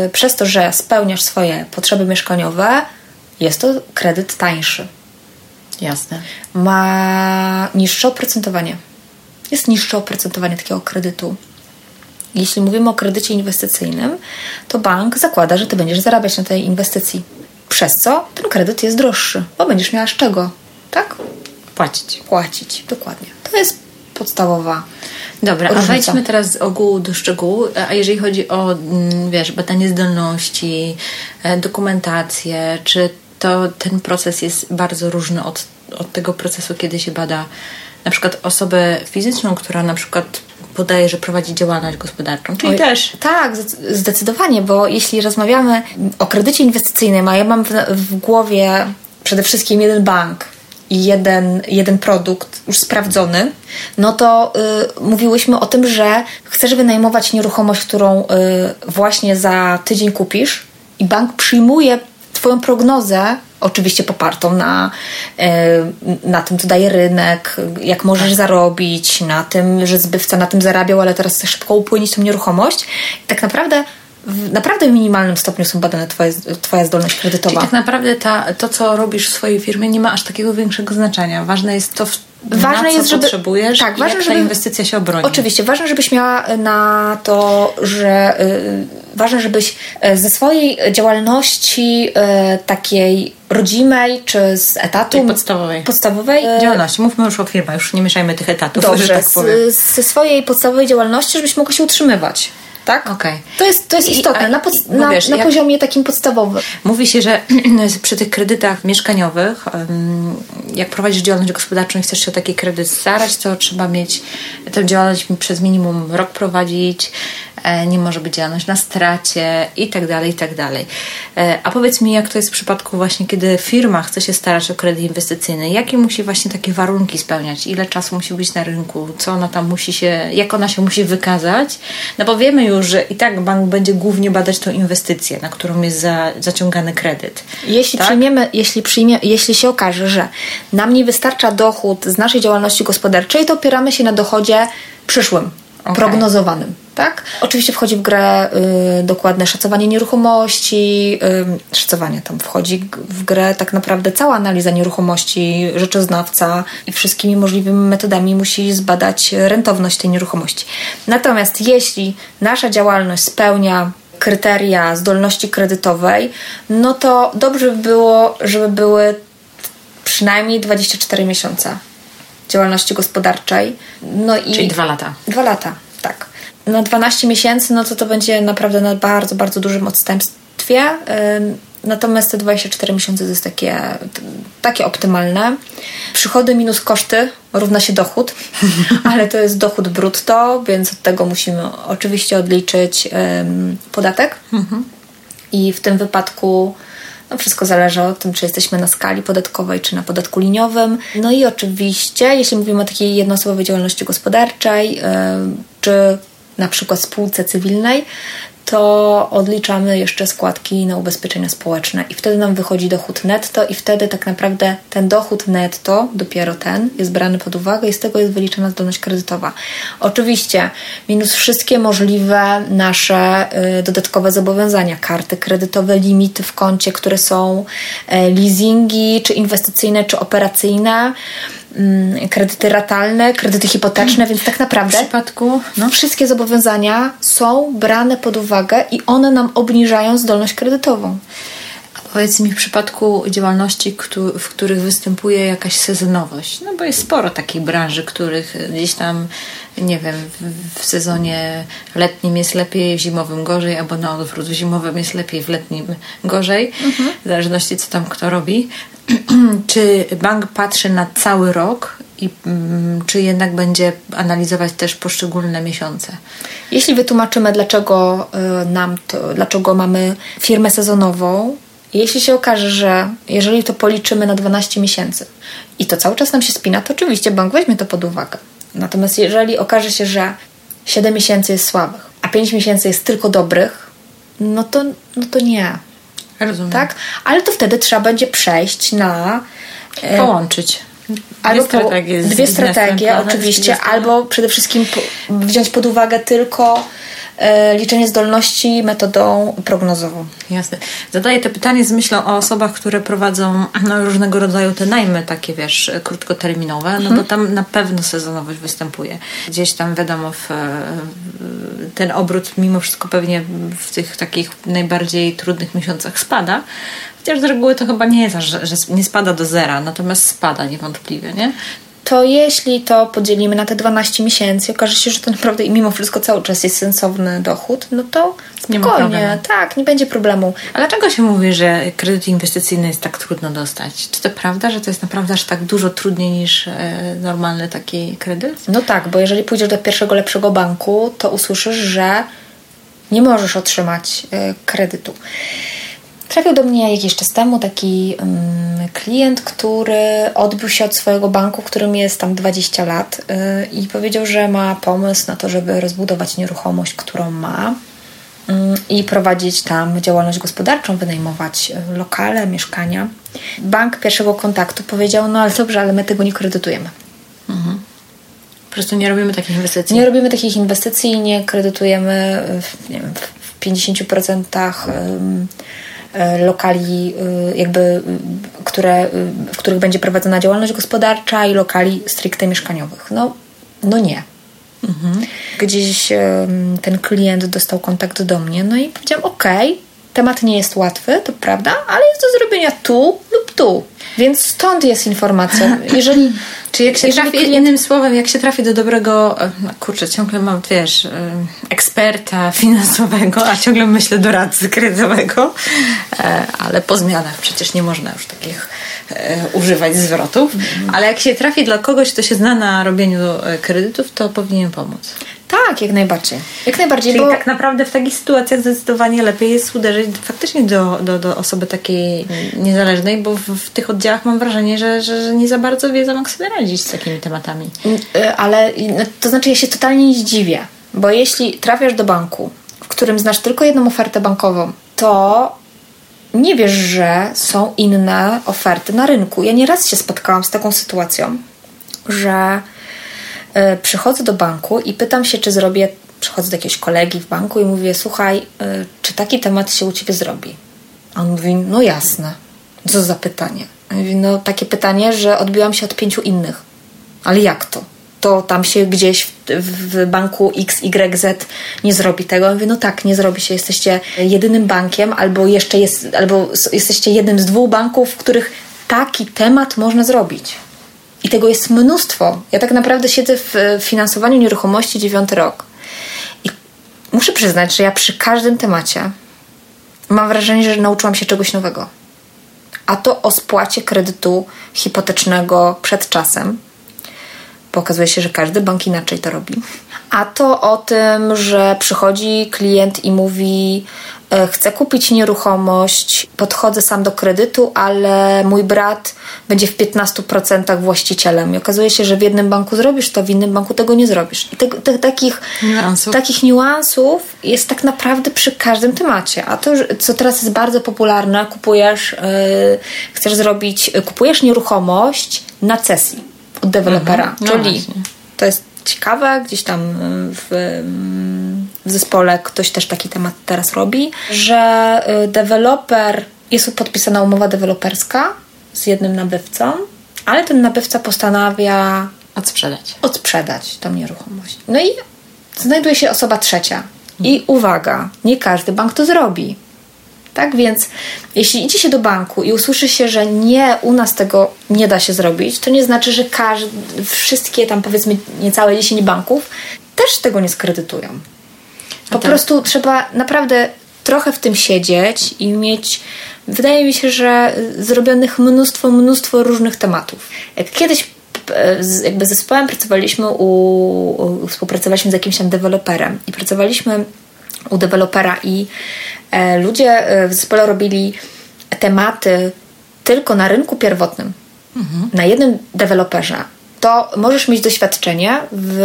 [SPEAKER 2] y, przez to, że spełniasz swoje potrzeby mieszkaniowe, jest to kredyt tańszy.
[SPEAKER 1] Jasne.
[SPEAKER 2] Ma niższe oprocentowanie. Jest niższe oprocentowanie takiego kredytu. Jeśli mówimy o kredycie inwestycyjnym, to bank zakłada, że ty będziesz zarabiać na tej inwestycji. Przez co ten kredyt jest droższy, bo będziesz miała z czego, tak?
[SPEAKER 1] Płacić.
[SPEAKER 2] Płacić, dokładnie. To jest podstawowa.
[SPEAKER 1] Dobra, różnica. a wejdźmy teraz z ogółu do szczegółu. A jeżeli chodzi o, mm, wiesz, badanie zdolności, e, dokumentację, czy to ten proces jest bardzo różny od, od tego procesu, kiedy się bada na przykład osobę fizyczną, która na przykład podaje, że prowadzi działalność gospodarczą.
[SPEAKER 2] Czyli Oj, też. Tak, zdecydowanie, bo jeśli rozmawiamy o kredycie inwestycyjnym, a ja mam w, w głowie przede wszystkim jeden bank, i jeden, jeden produkt już sprawdzony, no to y, mówiłyśmy o tym, że chcesz wynajmować nieruchomość, którą y, właśnie za tydzień kupisz i bank przyjmuje Twoją prognozę, oczywiście popartą na, y, na tym, co daje rynek, jak możesz tak. zarobić, na tym, że zbywca na tym zarabiał, ale teraz chce szybko upłynić tą nieruchomość. I tak naprawdę w naprawdę minimalnym stopniu są badane twoje, Twoja zdolność kredytowa.
[SPEAKER 1] Czyli tak naprawdę ta, to, co robisz w swojej firmie, nie ma aż takiego większego znaczenia. Ważne jest to, ważne na jest, żeby, potrzebujesz tak, ważne, jak żeby, ta inwestycja się obroni.
[SPEAKER 2] Oczywiście, ważne, żebyś miała na to, że y, ważne, żebyś y, ze swojej działalności y, takiej rodzimej, czy z etatu
[SPEAKER 1] Tej podstawowej.
[SPEAKER 2] podstawowej
[SPEAKER 1] działalności. Mówmy już o firmach, już nie mieszajmy tych etatów.
[SPEAKER 2] Dobrze, tak z, ze swojej podstawowej działalności, żebyś mogła się utrzymywać tak?
[SPEAKER 1] Okay.
[SPEAKER 2] To jest, to jest istotne, na, pod, na, wiesz, na poziomie takim podstawowym.
[SPEAKER 1] Mówi się, że *clears throat* przy tych kredytach mieszkaniowych, jak prowadzisz działalność gospodarczą i chcesz się o taki kredyt starać, to trzeba mieć tę działalność przez minimum rok prowadzić, nie może być działalność na stracie i tak dalej, i tak dalej. E, a powiedz mi, jak to jest w przypadku właśnie, kiedy firma chce się starać o kredyt inwestycyjny, jakie musi właśnie takie warunki spełniać, ile czasu musi być na rynku, co ona tam musi się, jak ona się musi wykazać, no bo wiemy już, że i tak bank będzie głównie badać tą inwestycję, na którą jest za, zaciągany kredyt.
[SPEAKER 2] Jeśli tak? przyjmiemy, jeśli przyjmie, jeśli się okaże, że nam nie wystarcza dochód z naszej działalności gospodarczej, to opieramy się na dochodzie przyszłym, okay. prognozowanym tak? Oczywiście wchodzi w grę y, dokładne szacowanie nieruchomości, y, szacowanie tam wchodzi w grę tak naprawdę cała analiza nieruchomości, rzeczoznawca i wszystkimi możliwymi metodami musi zbadać rentowność tej nieruchomości. Natomiast jeśli nasza działalność spełnia kryteria zdolności kredytowej, no to dobrze by było, żeby były przynajmniej 24 miesiące działalności gospodarczej. No i
[SPEAKER 1] Czyli dwa lata.
[SPEAKER 2] Dwa lata, na 12 miesięcy, no to to będzie naprawdę na bardzo, bardzo dużym odstępstwie. Natomiast te 24 miesiące to jest takie, takie optymalne. Przychody minus koszty równa się dochód, *laughs* ale to jest dochód brutto, więc od tego musimy oczywiście odliczyć um, podatek. Mhm. I w tym wypadku no wszystko zależy od tym, czy jesteśmy na skali podatkowej, czy na podatku liniowym. No i oczywiście, jeśli mówimy o takiej jednoosobowej działalności gospodarczej, yy, czy na przykład spółce cywilnej, to odliczamy jeszcze składki na ubezpieczenia społeczne. I wtedy nam wychodzi dochód netto i wtedy tak naprawdę ten dochód netto, dopiero ten, jest brany pod uwagę i z tego jest wyliczana zdolność kredytowa. Oczywiście minus wszystkie możliwe nasze y, dodatkowe zobowiązania, karty kredytowe, limity w koncie, które są y, leasingi, czy inwestycyjne, czy operacyjne, kredyty ratalne, kredyty hipoteczne, więc tak naprawdę
[SPEAKER 1] w przypadku
[SPEAKER 2] no. wszystkie zobowiązania są brane pod uwagę i one nam obniżają zdolność kredytową.
[SPEAKER 1] Powiedz mi w przypadku działalności, w których występuje jakaś sezonowość, no bo jest sporo takich branży, których gdzieś tam, nie wiem, w sezonie letnim jest lepiej, w zimowym gorzej, albo na odwrót, w zimowym jest lepiej, w letnim gorzej, mhm. w zależności co tam kto robi. *clears throat* czy bank patrzy na cały rok i mm, czy jednak będzie analizować też poszczególne miesiące?
[SPEAKER 2] Jeśli wytłumaczymy, dlaczego y, nam to, dlaczego mamy firmę sezonową, jeśli się okaże, że jeżeli to policzymy na 12 miesięcy i to cały czas nam się spina, to oczywiście bank weźmie to pod uwagę. Natomiast jeżeli okaże się, że 7 miesięcy jest słabych, a 5 miesięcy jest tylko dobrych, no to, no to nie.
[SPEAKER 1] Rozumiem.
[SPEAKER 2] Tak? Ale to wtedy trzeba będzie przejść na.
[SPEAKER 1] E, Połączyć.
[SPEAKER 2] Dwie albo strategie, dwie strategie oczywiście, albo przede wszystkim wziąć pod uwagę tylko liczenie zdolności metodą prognozową.
[SPEAKER 1] Jasne. Zadaję to pytanie z myślą o osobach, które prowadzą no, różnego rodzaju te najmy takie, wiesz, krótkoterminowe, no mhm. bo tam na pewno sezonowość występuje. Gdzieś tam wiadomo, w, ten obrót mimo wszystko pewnie w tych takich najbardziej trudnych miesiącach spada. Chociaż z reguły to chyba nie jest, że, że nie spada do zera, natomiast spada niewątpliwie, nie?
[SPEAKER 2] To jeśli to podzielimy na te 12 miesięcy, okaże się, że to naprawdę i mimo wszystko cały czas jest sensowny dochód, no to spokojnie, nie tak, nie będzie problemu.
[SPEAKER 1] A dlaczego się mówi, że kredyt inwestycyjny jest tak trudno dostać? Czy to prawda, że to jest naprawdę aż tak dużo trudniej niż e, normalny taki kredyt?
[SPEAKER 2] No tak, bo jeżeli pójdziesz do pierwszego lepszego banku, to usłyszysz, że nie możesz otrzymać e, kredytu. Trafił do mnie jakiś czas temu taki um, klient, który odbił się od swojego banku, którym jest tam 20 lat yy, i powiedział, że ma pomysł na to, żeby rozbudować nieruchomość, którą ma yy, i prowadzić tam działalność gospodarczą, wynajmować y, lokale, mieszkania. Bank pierwszego kontaktu powiedział, no ale dobrze, ale my tego nie kredytujemy.
[SPEAKER 1] Mhm. Po prostu nie robimy takich inwestycji.
[SPEAKER 2] Nie robimy takich inwestycji i nie kredytujemy w, nie wiem, w 50% lokali, jakby, które, w których będzie prowadzona działalność gospodarcza i lokali stricte mieszkaniowych. No, no nie. Mhm. Gdzieś ten klient dostał kontakt do mnie, no i powiedziałam: OK, temat nie jest łatwy, to prawda, ale jest do zrobienia tu lub tu. Więc stąd jest informacja. *laughs* Jeżeli,
[SPEAKER 1] czy jak się trafi, klient... innym słowem, jak się trafi do dobrego, e, no kurczę, ciągle mam, wiesz, e, eksperta finansowego, a ciągle myślę doradcy kredytowego, e, ale po zmianach przecież nie można już takich używać zwrotów, mhm. ale jak się trafi dla kogoś, kto się zna na robieniu kredytów, to powinien pomóc.
[SPEAKER 2] Tak, jak najbardziej. Jak najbardziej,
[SPEAKER 1] Czyli bo... tak naprawdę w takich sytuacjach zdecydowanie lepiej jest uderzyć faktycznie do, do, do osoby takiej niezależnej, bo w, w tych oddziałach mam wrażenie, że, że, że, nie za bardzo wiedzą, jak sobie radzić z takimi tematami.
[SPEAKER 2] Y, ale no, to znaczy, ja się totalnie nie zdziwię, bo jeśli trafiasz do banku, w którym znasz tylko jedną ofertę bankową, to nie wiesz, że są inne oferty na rynku. Ja nieraz się spotkałam z taką sytuacją, że przychodzę do banku i pytam się, czy zrobię, przychodzę do jakiegoś kolegi w banku i mówię, słuchaj, e, czy taki temat się u Ciebie zrobi? A on mówi, no jasne. Co za pytanie? Ja mówię, no takie pytanie, że odbiłam się od pięciu innych. Ale jak to? To tam się gdzieś w, banku XYZ nie zrobi tego. Mówię, no tak, nie zrobi się. Jesteście jedynym bankiem, albo jeszcze jest, albo jesteście jednym z dwóch banków, w których taki temat można zrobić. I tego jest mnóstwo. Ja tak naprawdę siedzę w finansowaniu nieruchomości dziewiąty rok. I muszę przyznać, że ja przy każdym temacie mam wrażenie, że nauczyłam się czegoś nowego. A to o spłacie kredytu hipotecznego przed czasem. Bo okazuje się, że każdy bank inaczej to robi. A to o tym, że przychodzi klient i mówi: E, chcę kupić nieruchomość, podchodzę sam do kredytu, ale mój brat będzie w 15% właścicielem. I okazuje się, że w jednym banku zrobisz to, w innym banku tego nie zrobisz. I te, te, takich, niuansów. takich niuansów jest tak naprawdę przy każdym temacie. A to, co teraz jest bardzo popularne, kupujesz, yy, chcesz zrobić, kupujesz nieruchomość na cesji od dewelopera. Mhm. No czyli właśnie. to jest ciekawe, gdzieś tam w, w zespole ktoś też taki temat teraz robi, że y, deweloper, jest podpisana umowa deweloperska z jednym nabywcą, ale ten nabywca postanawia
[SPEAKER 1] odsprzedać.
[SPEAKER 2] Odsprzedać tą nieruchomość. No i znajduje się osoba trzecia. I uwaga, nie każdy bank to zrobi. Tak więc, jeśli idzie się do banku i usłyszy się, że nie, u nas tego nie da się zrobić, to nie znaczy, że każdy, wszystkie tam powiedzmy niecałe 10 banków też tego nie skredytują. Po tak. prostu trzeba naprawdę trochę w tym siedzieć i mieć. Wydaje mi się, że zrobionych mnóstwo, mnóstwo różnych tematów. Jak kiedyś e, z, jakby zespołem pracowaliśmy u, u, współpracowaliśmy z jakimś tam deweloperem i pracowaliśmy u dewelopera i e, ludzie e, w zespole robili tematy tylko na rynku pierwotnym, mhm. na jednym deweloperze, to możesz mieć doświadczenie w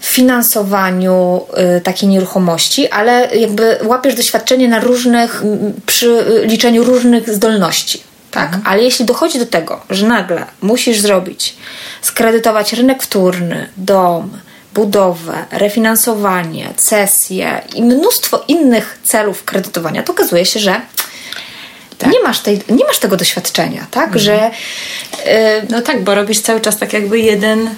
[SPEAKER 2] finansowaniu y, takiej nieruchomości, ale jakby łapiesz doświadczenie na różnych, przy liczeniu różnych zdolności. Tak? Mhm. Ale jeśli dochodzi do tego, że nagle musisz zrobić, skredytować rynek wtórny, dom, budowę, refinansowanie, cesje i mnóstwo innych celów kredytowania, to okazuje się, że tak. Nie, masz tej, nie masz tego doświadczenia, tak? Mhm. Że,
[SPEAKER 1] y, no tak, bo robisz cały czas tak jakby jeden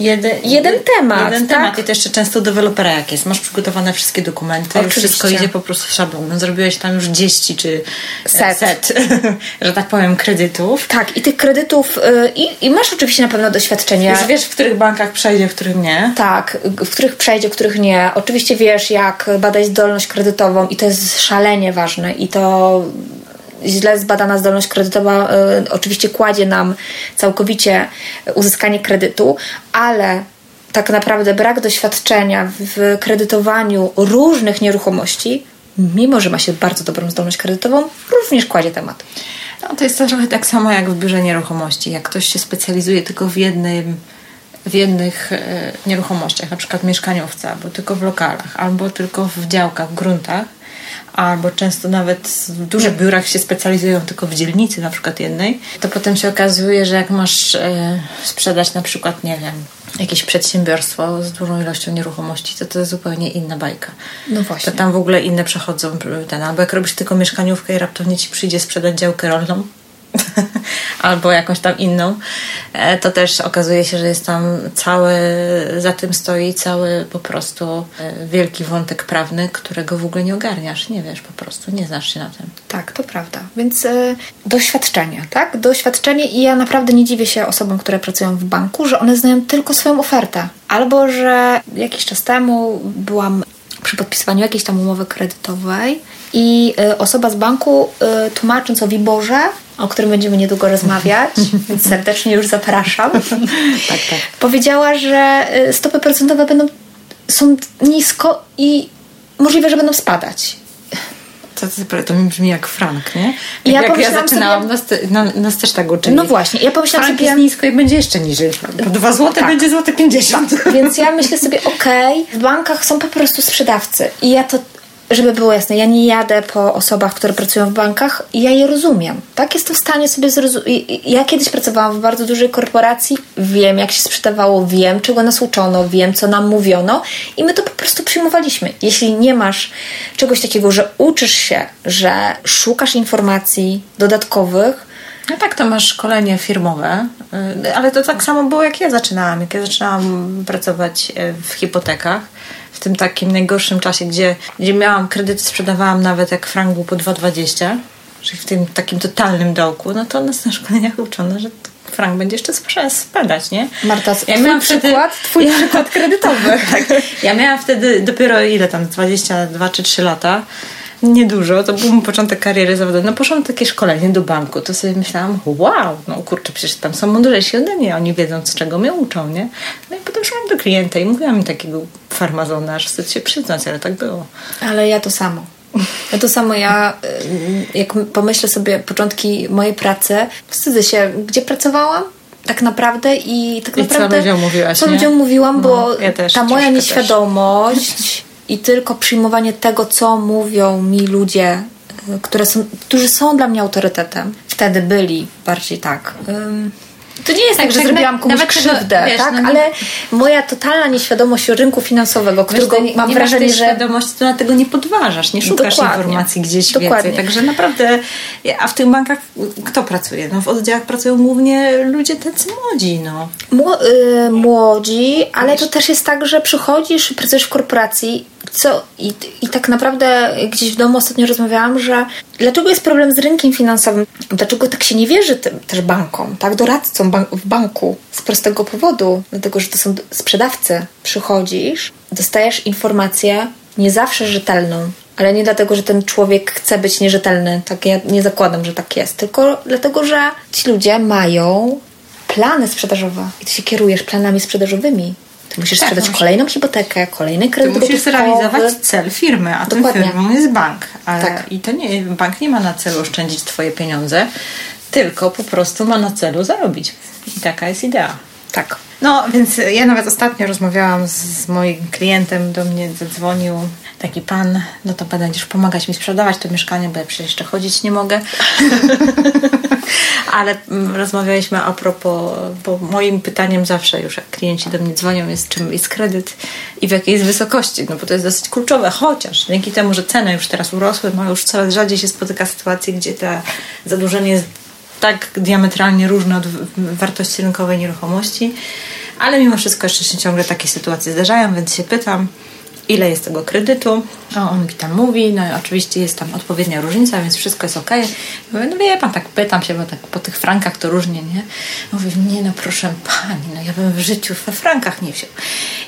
[SPEAKER 2] jeden, jeden temat.
[SPEAKER 1] Jeden tak? temat i to jeszcze często dewelopera jak jest. Masz przygotowane wszystkie dokumenty, wszystko idzie po prostu szablonem. Zrobiłeś tam już 10 czy set, set *laughs* że tak powiem, kredytów.
[SPEAKER 2] Tak, i tych kredytów y, i, i masz oczywiście na pewno doświadczenia.
[SPEAKER 1] Już wiesz, w których bankach przejdzie, w których nie.
[SPEAKER 2] Tak, w których przejdzie, w których nie. Oczywiście wiesz, jak badać zdolność kredytową i to jest szalenie ważne i to źle zbadana zdolność kredytowa y, oczywiście kładzie nam całkowicie uzyskanie kredytu, ale tak naprawdę brak doświadczenia w kredytowaniu różnych nieruchomości, mimo że ma się bardzo dobrą zdolność kredytową, również kładzie temat.
[SPEAKER 1] No, to jest trochę tak samo jak w biurze nieruchomości. Jak ktoś się specjalizuje tylko w jednym w jednych e, nieruchomościach, na przykład mieszkaniowca, albo tylko w lokalach, albo tylko w działkach, w gruntach, albo często nawet w dużych biurach się specjalizują tylko w dzielnicy, na przykład jednej, to potem się okazuje, że jak masz e, sprzedać na przykład, nie wiem, jakieś przedsiębiorstwo z dużą ilością nieruchomości, to to jest zupełnie inna bajka.
[SPEAKER 2] No właśnie.
[SPEAKER 1] To tam w ogóle inne przechodzą ten, albo jak robisz tylko mieszkaniówkę i raptownie ci przyjdzie sprzedać działkę rolną, *laughs* albo jakąś tam inną, e, to też okazuje się, że jest tam cały, za tym stoi cały po prostu e, wielki wątek prawny, którego w ogóle nie ogarniasz, nie wiesz po prostu, nie znasz się na tym.
[SPEAKER 2] Tak, to prawda. Więc y, doświadczenie, tak? Doświadczenie i ja naprawdę nie dziwię się osobom, które pracują w banku, że one znają tylko swoją ofertę. Albo, że jakiś czas temu byłam przy podpisywaniu jakiejś tam umowy kredytowej i y, osoba z banku y, tłumacząc o Wiborze, o którym będziemy niedługo rozmawiać, *laughs* więc serdecznie już zapraszam, *laughs* tak, tak. powiedziała, że y, stopy procentowe będą są nisko i możliwe, że będą spadać.
[SPEAKER 1] To, to, to mi brzmi jak frank, nie? Jak ja, jak ja zaczynałam, sobie... nas, nas, nas, też tak uczyli.
[SPEAKER 2] No właśnie, ja pomyślałam
[SPEAKER 1] frank sobie... jest nisko i będzie jeszcze niżej. Dwa złote tak. będzie złote 50.
[SPEAKER 2] Więc ja myślę sobie, okej, okay, w bankach są po prostu sprzedawcy i ja to żeby było jasne, ja nie jadę po osobach, które pracują w bankach i ja je rozumiem. Tak jest to w stanie sobie zrozumieć. Ja kiedyś pracowałam w bardzo dużej korporacji, wiem jak się sprzedawało, wiem czego nas uczono, wiem co nam mówiono i my to po prostu przyjmowaliśmy. Jeśli nie masz czegoś takiego, że uczysz się, że szukasz informacji dodatkowych,
[SPEAKER 1] no tak, to masz szkolenie firmowe, y, ale to tak samo było jak ja zaczynałam. Jak ja zaczynałam pracować y, w hipotekach, w tym takim najgorszym czasie, gdzie, gdzie miałam kredyty, sprzedawałam nawet jak frank był po 2,20, czyli w tym takim totalnym dołku, no to nas na szkoleniach uczono, że frank będzie jeszcze spadać, nie?
[SPEAKER 2] Marta, ja miałam przykład, wtedy, twój ja, przykład kredytowy. *laughs*
[SPEAKER 1] tak, ja miałam wtedy dopiero ile tam, 22 czy 3 lata niedużo, to był mój początek kariery zawodowej. No poszłam takie szkolenie do banku, to sobie myślałam, wow, no kurczę, przecież tam są mądrzejsi ode mnie, oni wiedzą, z czego mnie uczą, nie? No i potem szłam do klienta i mówiłam mi takiego farmazona, aż wstyd się przyznać, ale tak było.
[SPEAKER 2] Ale ja to samo. Ja to samo, ja y, jak pomyślę sobie początki mojej pracy, wstydzę się, gdzie pracowałam, tak naprawdę i tak
[SPEAKER 1] I
[SPEAKER 2] naprawdę.
[SPEAKER 1] Co ludziom mówiłaś?
[SPEAKER 2] Co ludziom mówiłam, bo no, ja ta moja nieświadomość i tylko przyjmowanie tego, co mówią mi ludzie, y, które są, którzy są dla mnie autorytetem, wtedy byli bardziej tak. Um, to nie jest tak, tak że zrobiłam komuś nawet krzywdę, wiesz, tak? No nie... ale moja totalna nieświadomość rynku finansowego, którego wiesz, nie, mam
[SPEAKER 1] nie
[SPEAKER 2] wrażenie, że...
[SPEAKER 1] świadomości, to dlatego nie podważasz, nie szukasz Dokładnie. informacji gdzieś Dokładnie. więcej. Także naprawdę, a w tych bankach kto pracuje? No w oddziałach pracują głównie ludzie tacy młodzi, no.
[SPEAKER 2] y, młodzi, ale wiesz. to też jest tak, że przychodzisz, pracujesz w korporacji co i, i tak naprawdę gdzieś w domu ostatnio rozmawiałam, że dlaczego jest problem z rynkiem finansowym? Dlaczego tak się nie wierzy tym też bankom, tak? Doradcom bank w banku z prostego powodu, dlatego że to są sprzedawcy. Przychodzisz, dostajesz informację nie zawsze rzetelną, ale nie dlatego, że ten człowiek chce być nierzetelny, tak ja nie zakładam, że tak jest, tylko dlatego, że ci ludzie mają plany sprzedażowe i ty się kierujesz planami sprzedażowymi. Musisz tak, sprzedać kolejną hipotekę, kolejny kredyt
[SPEAKER 1] Ty musisz zrealizować cel firmy, a Dokładnie. tym firmą jest bank. Ale tak. I to nie, bank nie ma na celu oszczędzić twoje pieniądze, tylko po prostu ma na celu zarobić. I taka jest idea.
[SPEAKER 2] Tak.
[SPEAKER 1] No, więc ja nawet ostatnio rozmawiałam z, z moim klientem, do mnie zadzwonił taki pan, no to będziesz pomagać mi sprzedawać to mieszkanie, bo ja przecież jeszcze chodzić nie mogę. *laughs* Ale mm, rozmawialiśmy a propos, bo moim pytaniem zawsze już jak klienci do mnie dzwonią jest czym jest kredyt i w jakiej jest wysokości, no bo to jest dosyć kluczowe, chociaż dzięki temu, że ceny już teraz urosły, ma już coraz rzadziej się spotyka sytuacje, gdzie to zadłużenie jest tak diametralnie różne od wartości rynkowej nieruchomości, ale mimo wszystko jeszcze się ciągle takie sytuacje zdarzają, więc się pytam, ile jest tego kredytu. O, on mi tam mówi, no i oczywiście jest tam odpowiednia różnica, więc wszystko jest ok. No wie pan, tak pytam się, bo tak po tych frankach to różnie, nie? Mówię, nie no proszę pani, no ja bym w życiu we frankach nie wziął.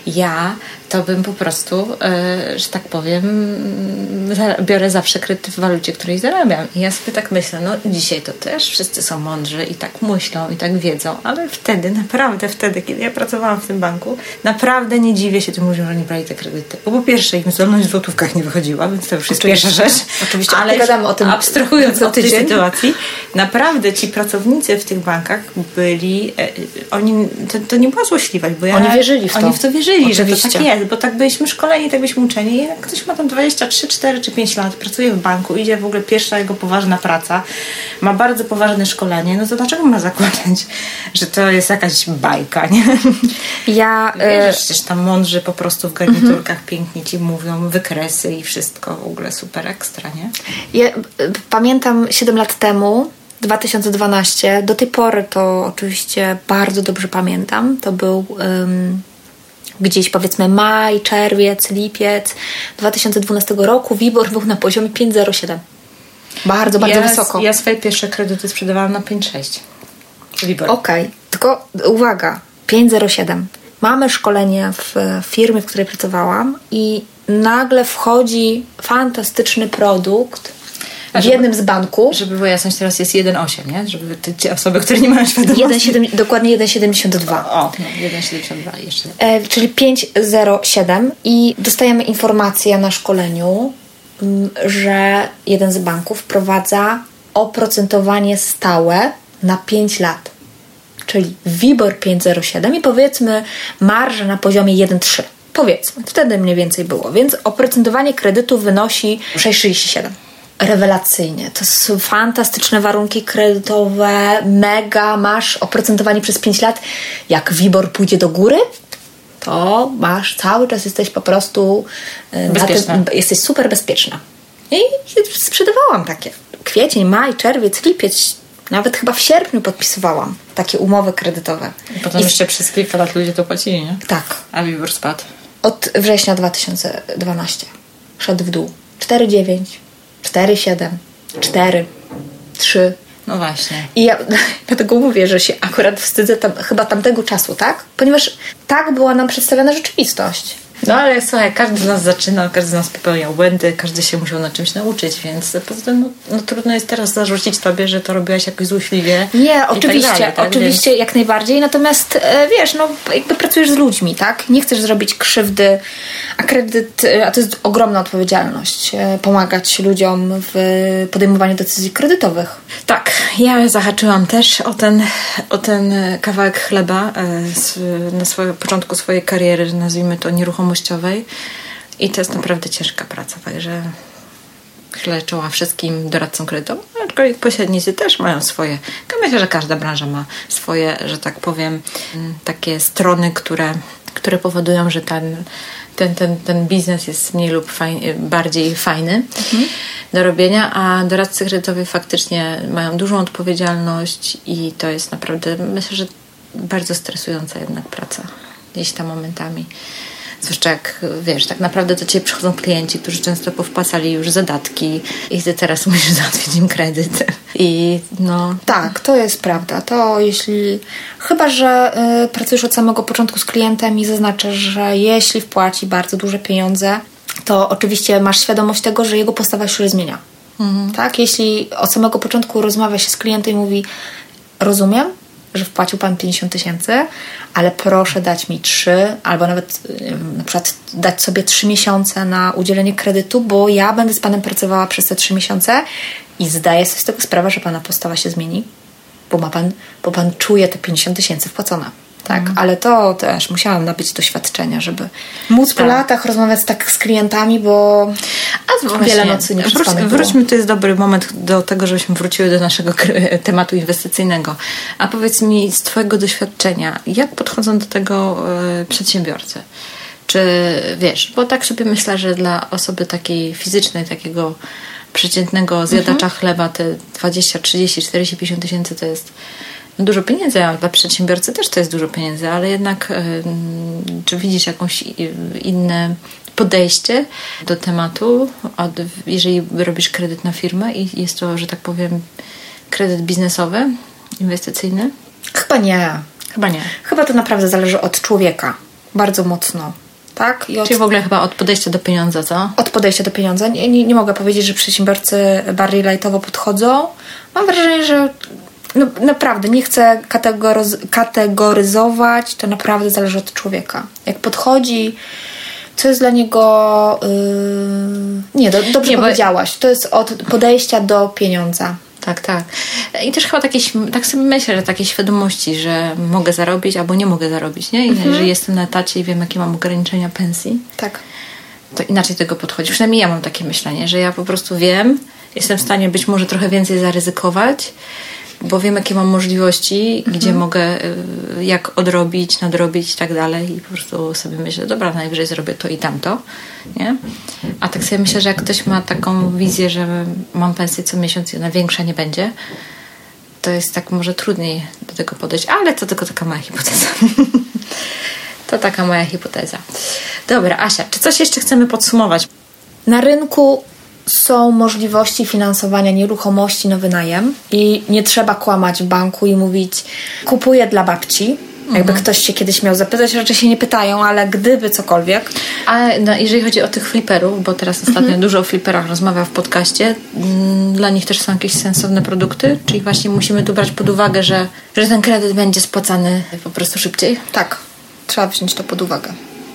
[SPEAKER 1] Ja to bym po prostu, e, że tak powiem, biorę zawsze kredyt w walucie, której zarabiam. I ja sobie tak myślę, no dzisiaj to też wszyscy są mądrzy i tak myślą i tak wiedzą, ale wtedy, naprawdę wtedy, kiedy ja pracowałam w tym banku, naprawdę nie dziwię się tym ludziom, że oni brali te kredyty. Bo po pierwsze im zdolność w złotówkach nie wychodziła, więc to już jest pierwsza rzecz.
[SPEAKER 2] Oczywiście, ale
[SPEAKER 1] o tym abstrahując od tej sytuacji, naprawdę ci pracownicy w tych bankach byli, e, oni, to, to nie była złośliwość, bo ja,
[SPEAKER 2] oni wierzyli w to.
[SPEAKER 1] Oni w to wierzyli wierzyli, Oczywiście. że to tak jest, bo tak byliśmy szkoleni, tak byliśmy uczeni. I jak ktoś ma tam 23, 4 czy 5 lat, pracuje w banku, idzie w ogóle pierwsza jego poważna praca, ma bardzo poważne szkolenie, no to dlaczego ma zakładać, że to jest jakaś bajka, nie? Ja... Wiesz, przecież tam mądrzy po prostu w garniturkach mhm. pięknie ci mówią wykresy i wszystko w ogóle super ekstra, nie?
[SPEAKER 2] Ja e, pamiętam 7 lat temu 2012. Do tej pory to oczywiście bardzo dobrze pamiętam. To był um, gdzieś powiedzmy maj, czerwiec, lipiec 2012 roku. WIBOR był na poziomie 5,07. Bardzo, bardzo
[SPEAKER 1] ja,
[SPEAKER 2] wysoko.
[SPEAKER 1] Ja swoje pierwsze kredyty sprzedawałam na 5,6.
[SPEAKER 2] WIBOR. Okej, okay. tylko uwaga, 5,07. Mamy szkolenie w firmie, w której pracowałam i nagle wchodzi fantastyczny produkt w jednym z banków.
[SPEAKER 1] Żeby była jasność, teraz jest 1,8, nie? Żeby te osoby, które nie mają świadomości... 1, 7,
[SPEAKER 2] dokładnie 1,72.
[SPEAKER 1] O, no, 1,72 jeszcze.
[SPEAKER 2] E, czyli 5,07 i dostajemy informację na szkoleniu, że jeden z banków wprowadza oprocentowanie stałe na 5 lat. Czyli WIBOR 5,07 i powiedzmy marża na poziomie 1,3. Powiedzmy, wtedy mniej więcej było, więc oprocentowanie kredytu wynosi 6,37 rewelacyjnie. To są fantastyczne warunki kredytowe, mega, masz oprocentowanie przez 5 lat. Jak WIBOR pójdzie do góry, to masz, cały czas jesteś po prostu
[SPEAKER 1] y, bezpieczna.
[SPEAKER 2] jesteś super bezpieczna. I sprzedawałam takie. Kwiecień, maj, czerwiec, lipiec, nawet chyba w sierpniu podpisywałam takie umowy kredytowe.
[SPEAKER 1] I potem I jeszcze przez kilka lat ludzie to płacili, nie?
[SPEAKER 2] Tak.
[SPEAKER 1] A WIBOR spadł?
[SPEAKER 2] Od września 2012. Szedł w dół. 4,9 4, 7, 4, 3.
[SPEAKER 1] No właśnie.
[SPEAKER 2] I ja *laughs* dlatego mówię, że się akurat wstydzę tam, chyba tamtego czasu, tak? Ponieważ tak była nam przedstawiona rzeczywistość.
[SPEAKER 1] No ale słuchaj, każdy z nas zaczyna, każdy z nas popełniał błędy, każdy się musiał na czymś nauczyć, więc poza tym no, no, trudno jest teraz zarzucić tobie, że to robiłaś jakoś złośliwie.
[SPEAKER 2] Nie, tak oczywiście, tak dalej, tak? oczywiście więc... jak najbardziej, natomiast e, wiesz, no jakby pracujesz z ludźmi, tak? Nie chcesz zrobić krzywdy, a kredyt, e, a to jest ogromna odpowiedzialność, e, pomagać ludziom w podejmowaniu decyzji kredytowych.
[SPEAKER 1] Tak, ja zahaczyłam też o ten, o ten kawałek chleba na swoim początku swojej kariery, nazwijmy to nieruchomości nieruchomościowej i to jest naprawdę ciężka praca, także chylę czoła wszystkim doradcom kredytowym, aczkolwiek pośrednicy też mają swoje. Myślę, że każda branża ma swoje, że tak powiem, takie strony, które, które powodują, że ten, ten, ten, ten biznes jest mniej lub fajny, bardziej fajny mhm. do robienia, a doradcy kredytowi faktycznie mają dużą odpowiedzialność i to jest naprawdę, myślę, że bardzo stresująca jednak praca gdzieś tam momentami. Zwłaszcza jak, wiesz, tak naprawdę do Ciebie przychodzą klienci, którzy często powpłacali już zadatki i Ty teraz musisz *laughs* załatwić im kredyt. I no...
[SPEAKER 2] Tak, to jest prawda. To jeśli... Chyba, że y, pracujesz od samego początku z klientem i zaznaczasz, że jeśli wpłaci bardzo duże pieniądze, to oczywiście masz świadomość tego, że jego postawa się zmienia. Mhm. Tak? Jeśli od samego początku rozmawia się z klientem i mówi rozumiem, że wpłacił Pan 50 tysięcy, ale proszę dać mi 3 albo nawet na przykład dać sobie 3 miesiące na udzielenie kredytu, bo ja będę z Panem pracowała przez te 3 miesiące i zdaję sobie z tego sprawę, że Pana postawa się zmieni, bo, ma pan, bo Pan czuje te 50 tysięcy wpłacone tak, mhm. ale to też musiałam nabyć doświadczenia, żeby móc tak. po latach rozmawiać tak z klientami, bo
[SPEAKER 1] A właśnie, wiele nocy nie wróć, Wróćmy, to jest dobry moment do tego, żebyśmy wróciły do naszego tematu inwestycyjnego. A powiedz mi z Twojego doświadczenia, jak podchodzą do tego y, przedsiębiorcy? Czy wiesz, bo tak sobie myślę, że dla osoby takiej fizycznej, takiego przeciętnego zjadacza mhm. chleba te 20, 30, 40, 50 tysięcy to jest dużo pieniędzy, a dla przedsiębiorcy też to jest dużo pieniędzy, ale jednak czy widzisz jakąś inne podejście do tematu, jeżeli robisz kredyt na firmę i jest to, że tak powiem, kredyt biznesowy, inwestycyjny?
[SPEAKER 2] Chyba nie.
[SPEAKER 1] Chyba nie.
[SPEAKER 2] Chyba to naprawdę zależy od człowieka. Bardzo mocno. Tak?
[SPEAKER 1] I od... Czyli w ogóle chyba od podejścia do pieniądza, co?
[SPEAKER 2] Od podejścia do pieniądza. Nie, nie, nie mogę powiedzieć, że przedsiębiorcy bardziej lightowo podchodzą. Mam wrażenie, że no, naprawdę nie chcę kategoryzować, to naprawdę zależy od człowieka. Jak podchodzi, co jest dla niego. Yy... Nie, do, dobrze nie, powiedziałaś. To jest od podejścia do pieniądza.
[SPEAKER 1] Tak, tak. I też chyba takie, tak sobie myślę, że takiej świadomości, że mogę zarobić albo nie mogę zarobić, nie? I mhm. że jestem na etacie i wiem, jakie mam ograniczenia pensji.
[SPEAKER 2] Tak.
[SPEAKER 1] To inaczej tego podchodzi. Przynajmniej ja mam takie myślenie, że ja po prostu wiem, jestem w stanie być może trochę więcej zaryzykować, bo wiem, jakie mam możliwości, mhm. gdzie mogę, y, jak odrobić, nadrobić i tak dalej. I po prostu sobie myślę, dobra, najwyżej zrobię to i tamto. Nie? A tak sobie myślę, że jak ktoś ma taką wizję, że mam pensję co miesiąc i ona większa nie będzie, to jest tak może trudniej do tego podejść, ale to tylko taka moja hipoteza. *laughs* to taka moja hipoteza. Dobra, Asia, czy coś jeszcze chcemy podsumować?
[SPEAKER 2] Na rynku są możliwości finansowania nieruchomości na wynajem i nie trzeba kłamać w banku i mówić kupuję dla babci. Jakby mhm. ktoś się kiedyś miał zapytać, raczej się nie pytają, ale gdyby cokolwiek.
[SPEAKER 1] A no, jeżeli chodzi o tych fliperów, bo teraz ostatnio mhm. dużo o fliperach rozmawia w podcaście, mm, dla nich też są jakieś sensowne produkty? Czyli właśnie musimy tu brać pod uwagę, że, że ten kredyt będzie spłacany po prostu szybciej?
[SPEAKER 2] Tak, trzeba wziąć to pod uwagę.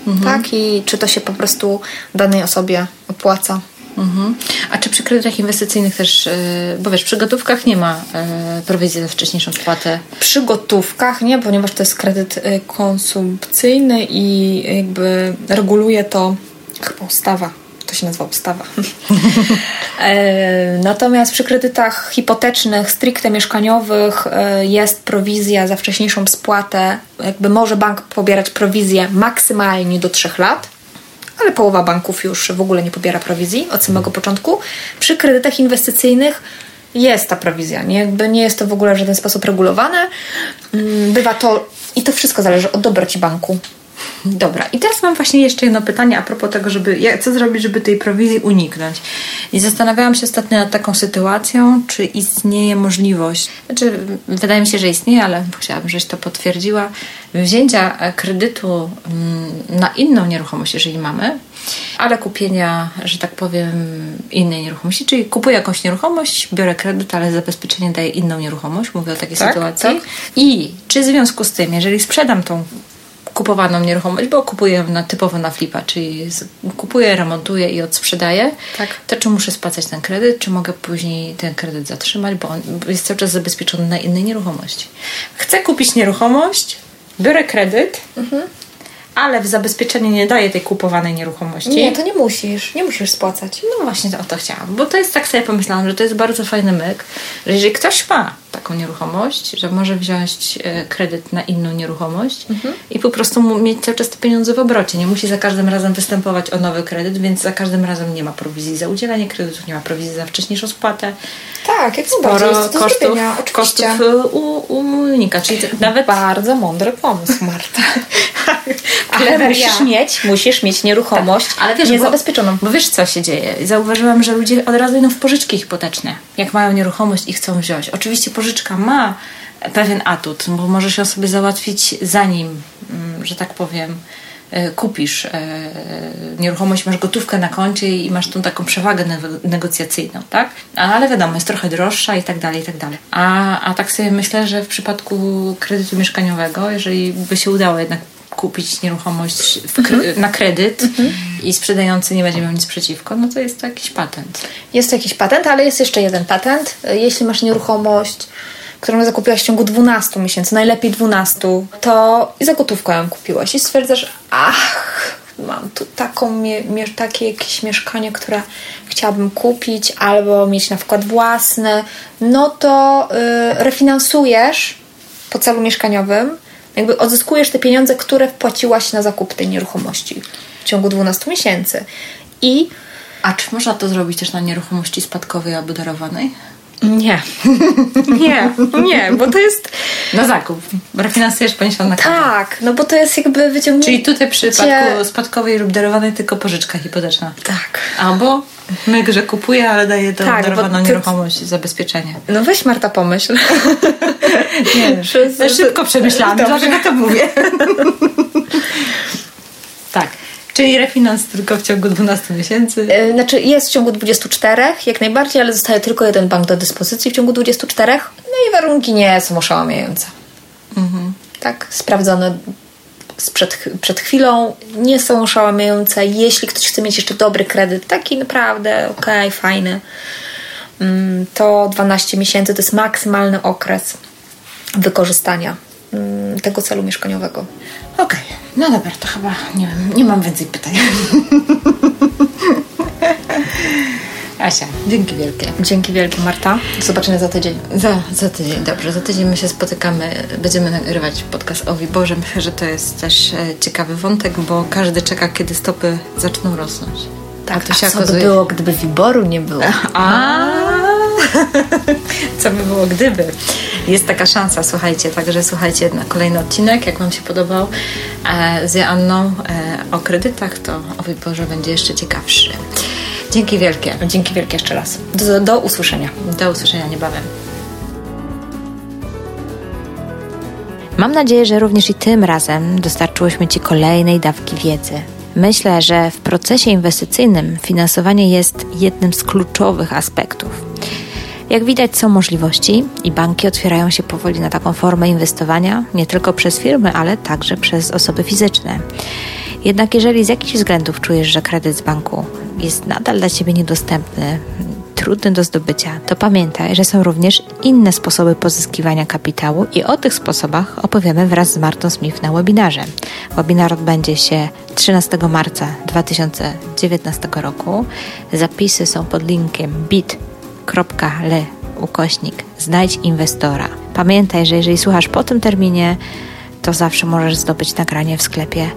[SPEAKER 2] Mhm. Tak, i czy to się po prostu danej osobie opłaca.
[SPEAKER 1] Mhm. A czy przy kredytach inwestycyjnych też, e, bo wiesz, przy gotówkach nie ma e, prowizji za wcześniejszą spłatę?
[SPEAKER 2] Przy gotówkach nie, ponieważ to jest kredyt e, konsumpcyjny i jakby reguluje to chyba ustawa. To się nazywa ustawa. *laughs* Natomiast przy kredytach hipotecznych, stricte mieszkaniowych jest prowizja za wcześniejszą spłatę. Jakby może bank pobierać prowizję maksymalnie do 3 lat ale połowa banków już w ogóle nie pobiera prowizji od samego początku. Przy kredytach inwestycyjnych jest ta prowizja, nie? Jakby nie jest to w ogóle w żaden sposób regulowane. Mm, bywa to i to wszystko zależy od dobroci banku.
[SPEAKER 1] Dobra, i teraz mam właśnie jeszcze jedno pytanie a propos tego, żeby jak, co zrobić, żeby tej prowizji uniknąć. I zastanawiałam się ostatnio nad taką sytuacją, czy istnieje możliwość, znaczy wydaje mi się, że istnieje, ale chciałabym, żebyś to potwierdziła, wzięcia kredytu mm, na inną nieruchomość, jeżeli mamy, ale kupienia, że tak powiem, innej nieruchomości, czyli kupuję jakąś nieruchomość, biorę kredyt, ale zabezpieczenie daje inną nieruchomość, mówię o takiej tak, sytuacji. Tak. I czy w związku z tym, jeżeli sprzedam tą kupowaną nieruchomość, bo kupuję na, typowo na flipa, czyli kupuję, remontuję i odsprzedaję, tak. to czy muszę spłacać ten kredyt, czy mogę później ten kredyt zatrzymać, bo on jest cały czas zabezpieczony na innej nieruchomości. Chcę kupić nieruchomość, biorę kredyt, mhm ale w zabezpieczeniu nie daje tej kupowanej nieruchomości.
[SPEAKER 2] Nie, to nie musisz. Nie musisz spłacać.
[SPEAKER 1] No właśnie o to chciałam, bo to jest tak sobie pomyślałam, że to jest bardzo fajny myk, że jeżeli ktoś ma taką nieruchomość, że może wziąć e, kredyt na inną nieruchomość mhm. i po prostu mieć cały czas te pieniądze w obrocie. Nie musi za każdym razem występować o nowy kredyt, więc za każdym razem nie ma prowizji za udzielanie kredytu, nie ma prowizji za wcześniejszą spłatę.
[SPEAKER 2] Tak, jak Sporo kosztów, kosztów
[SPEAKER 1] u, unika. Czyli
[SPEAKER 2] nawet... Bardzo mądry pomysł, Marta. *laughs* ale musisz mieć, musisz mieć nieruchomość tak, ale wiesz, niezabezpieczoną.
[SPEAKER 1] Bo, bo wiesz, co się dzieje. Zauważyłam, że ludzie od razu idą w pożyczki hipoteczne, jak mają nieruchomość i chcą wziąć. Oczywiście pożyczka ma pewien atut, bo możesz ją sobie załatwić zanim, mm, że tak powiem, kupisz e, nieruchomość, masz gotówkę na koncie i masz tą taką przewagę negocjacyjną, tak? Ale wiadomo, jest trochę droższa i tak dalej, i tak dalej. A, a tak sobie myślę, że w przypadku kredytu mieszkaniowego, jeżeli by się udało jednak kupić nieruchomość kre mhm. na kredyt mhm. i sprzedający nie będzie miał nic przeciwko, no to jest to jakiś patent.
[SPEAKER 2] Jest to jakiś patent, ale jest jeszcze jeden patent. Jeśli masz nieruchomość, którą zakupiłaś w ciągu 12 miesięcy, najlepiej 12, to i za gotówkę ją kupiłaś i stwierdzasz, ach, mam tu taką, takie jakieś mieszkanie, które chciałabym kupić albo mieć na przykład własne, no to yy, refinansujesz po celu mieszkaniowym jakby odzyskujesz te pieniądze, które wpłaciłaś na zakup tej nieruchomości w ciągu 12 miesięcy. I.
[SPEAKER 1] A czy można to zrobić też na nieruchomości spadkowej albo darowanej?
[SPEAKER 2] Nie. nie, nie, bo to jest.
[SPEAKER 1] Na zakup. Refinansujesz poniesiony na
[SPEAKER 2] Tak, no bo to jest jakby wyciągnięcie.
[SPEAKER 1] Czyli tutaj w przypadku spadkowej lub darowanej tylko pożyczka hipoteczna.
[SPEAKER 2] Tak.
[SPEAKER 1] Albo myk, że kupuje, ale daje do tak, darowaną nieruchomość zabezpieczenie.
[SPEAKER 2] No weź Marta pomyśl. *laughs*
[SPEAKER 1] nie, Przez... szybko przemyślałam, dlatego to mówię. *laughs* tak. Czyli refinans tylko w ciągu 12 miesięcy?
[SPEAKER 2] E, znaczy jest w ciągu 24 jak najbardziej, ale zostaje tylko jeden bank do dyspozycji w ciągu 24. No i warunki nie są oszałamiające. Mhm. Tak, sprawdzone sprzed, przed chwilą nie są oszałamiające. Jeśli ktoś chce mieć jeszcze dobry kredyt, taki naprawdę okej, okay, fajny, mm, to 12 miesięcy to jest maksymalny okres wykorzystania tego celu mieszkaniowego.
[SPEAKER 1] Okej, okay. no dobra, to chyba nie, wiem, nie mam więcej pytań. *laughs* Asia, dzięki wielkie.
[SPEAKER 2] Dzięki wielkie, Marta. Do zobaczenia za tydzień.
[SPEAKER 1] Za, za tydzień, dobrze. Za tydzień my się spotykamy, będziemy nagrywać podcast o Wiborze. Myślę, że to jest też e, ciekawy wątek, bo każdy czeka, kiedy stopy zaczną rosnąć.
[SPEAKER 2] Tak, a to się a co by było, gdyby Wiboru nie było?
[SPEAKER 1] A, *laughs* co by było, gdyby? Jest taka szansa, słuchajcie, także słuchajcie na kolejny odcinek, jak Wam się podobał e, z Joanną e, o kredytach, to o Wiborze będzie jeszcze ciekawszy. Dzięki wielkie.
[SPEAKER 2] Dzięki wielkie jeszcze raz. Do, do usłyszenia.
[SPEAKER 1] Do usłyszenia niebawem. Mam nadzieję, że również i tym razem dostarczyłyśmy Ci kolejnej dawki wiedzy. Myślę, że w procesie inwestycyjnym finansowanie jest jednym z kluczowych aspektów. Jak widać, są możliwości i banki otwierają się powoli na taką formę inwestowania, nie tylko przez firmy, ale także przez osoby fizyczne. Jednak jeżeli z jakichś względów czujesz, że kredyt z banku jest nadal dla Ciebie niedostępny, trudny do zdobycia, to pamiętaj, że są również inne sposoby pozyskiwania kapitału i o tych sposobach opowiemy wraz z Martą Smith na webinarze. Webinar odbędzie się 13 marca 2019 roku. Zapisy są pod linkiem bit.ly ukośnik znajdź inwestora. Pamiętaj, że jeżeli słuchasz po tym terminie, to zawsze możesz zdobyć nagranie w sklepie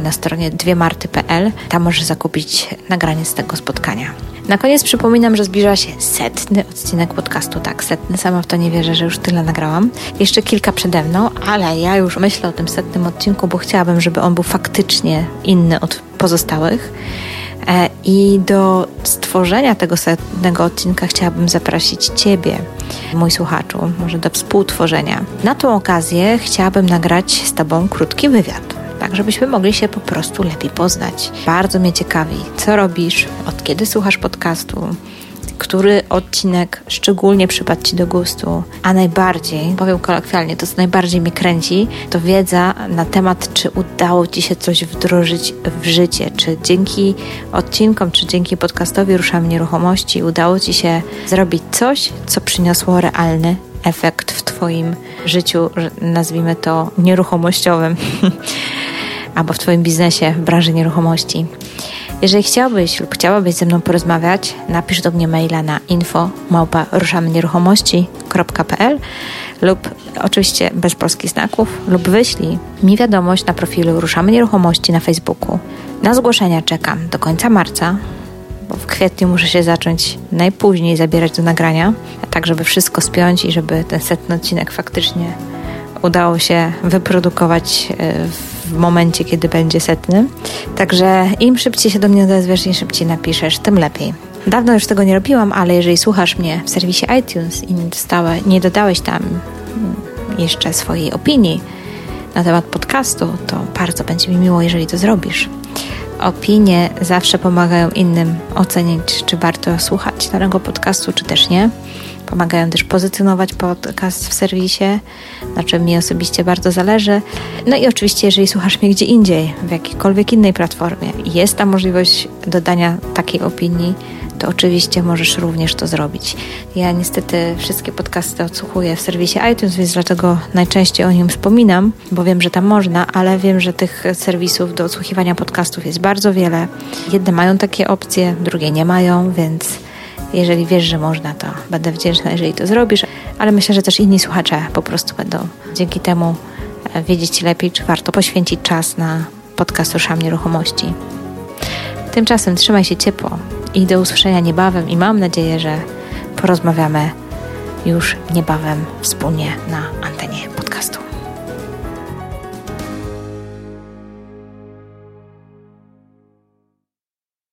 [SPEAKER 1] na stronie dwiemarty.pl. Tam możesz zakupić nagranie z tego spotkania. Na koniec przypominam, że zbliża się setny odcinek podcastu. Tak, setny, sama w to nie wierzę, że już tyle nagrałam. Jeszcze kilka przede mną, ale ja już myślę o tym setnym odcinku, bo chciałabym, żeby on był faktycznie inny od pozostałych. E, I do stworzenia tego setnego odcinka chciałabym zaprosić Ciebie, mój słuchaczu, może do współtworzenia. Na tą okazję chciałabym nagrać z Tobą krótki wywiad tak żebyśmy mogli się po prostu lepiej poznać. Bardzo mnie ciekawi, co robisz, od kiedy słuchasz podcastu, który odcinek szczególnie przypadł Ci do gustu, a najbardziej, powiem kolokwialnie, to co najbardziej mnie kręci, to wiedza na temat, czy udało Ci się coś wdrożyć w życie, czy dzięki odcinkom, czy dzięki podcastowi Ruszamy Nieruchomości udało Ci się zrobić coś, co przyniosło realny efekt w Twoim życiu, nazwijmy to nieruchomościowym. *laughs* albo w Twoim biznesie w branży nieruchomości. Jeżeli chciałbyś lub chciałabyś ze mną porozmawiać, napisz do mnie maila na info nieruchomości.pl lub oczywiście bez polskich znaków lub wyślij mi wiadomość na profilu Ruszamy Nieruchomości na Facebooku. Na zgłoszenia czekam do końca marca, bo w kwietniu muszę się zacząć najpóźniej zabierać do nagrania, tak żeby wszystko spiąć i żeby ten setny odcinek faktycznie udało się wyprodukować e, w momencie, kiedy będzie setny. Także im szybciej się do mnie odezwiesz, im szybciej napiszesz, tym lepiej. Dawno już tego nie robiłam, ale jeżeli słuchasz mnie w serwisie iTunes i nie, dostałe, nie dodałeś tam jeszcze swojej opinii na temat podcastu, to bardzo będzie mi miło, jeżeli to zrobisz. Opinie zawsze pomagają innym ocenić, czy warto słuchać danego podcastu, czy też nie. Pomagają też pozycjonować podcast w serwisie, na czym mi osobiście bardzo zależy. No i oczywiście, jeżeli słuchasz mnie gdzie indziej, w jakiejkolwiek innej platformie jest ta możliwość dodania takiej opinii, to oczywiście możesz również to zrobić. Ja niestety wszystkie podcasty odsłuchuję w serwisie iTunes, więc dlatego najczęściej o nim wspominam, bo wiem, że tam można, ale wiem, że tych serwisów do odsłuchiwania podcastów jest bardzo wiele. Jedne mają takie opcje, drugie nie mają, więc jeżeli wiesz, że można, to będę wdzięczna, jeżeli to zrobisz, ale myślę, że też inni słuchacze po prostu będą dzięki temu e, wiedzieć lepiej, czy warto poświęcić czas na podcast Ruszam Nieruchomości. Tymczasem trzymaj się ciepło i do usłyszenia niebawem i mam nadzieję, że porozmawiamy już niebawem wspólnie na antenie podcastu.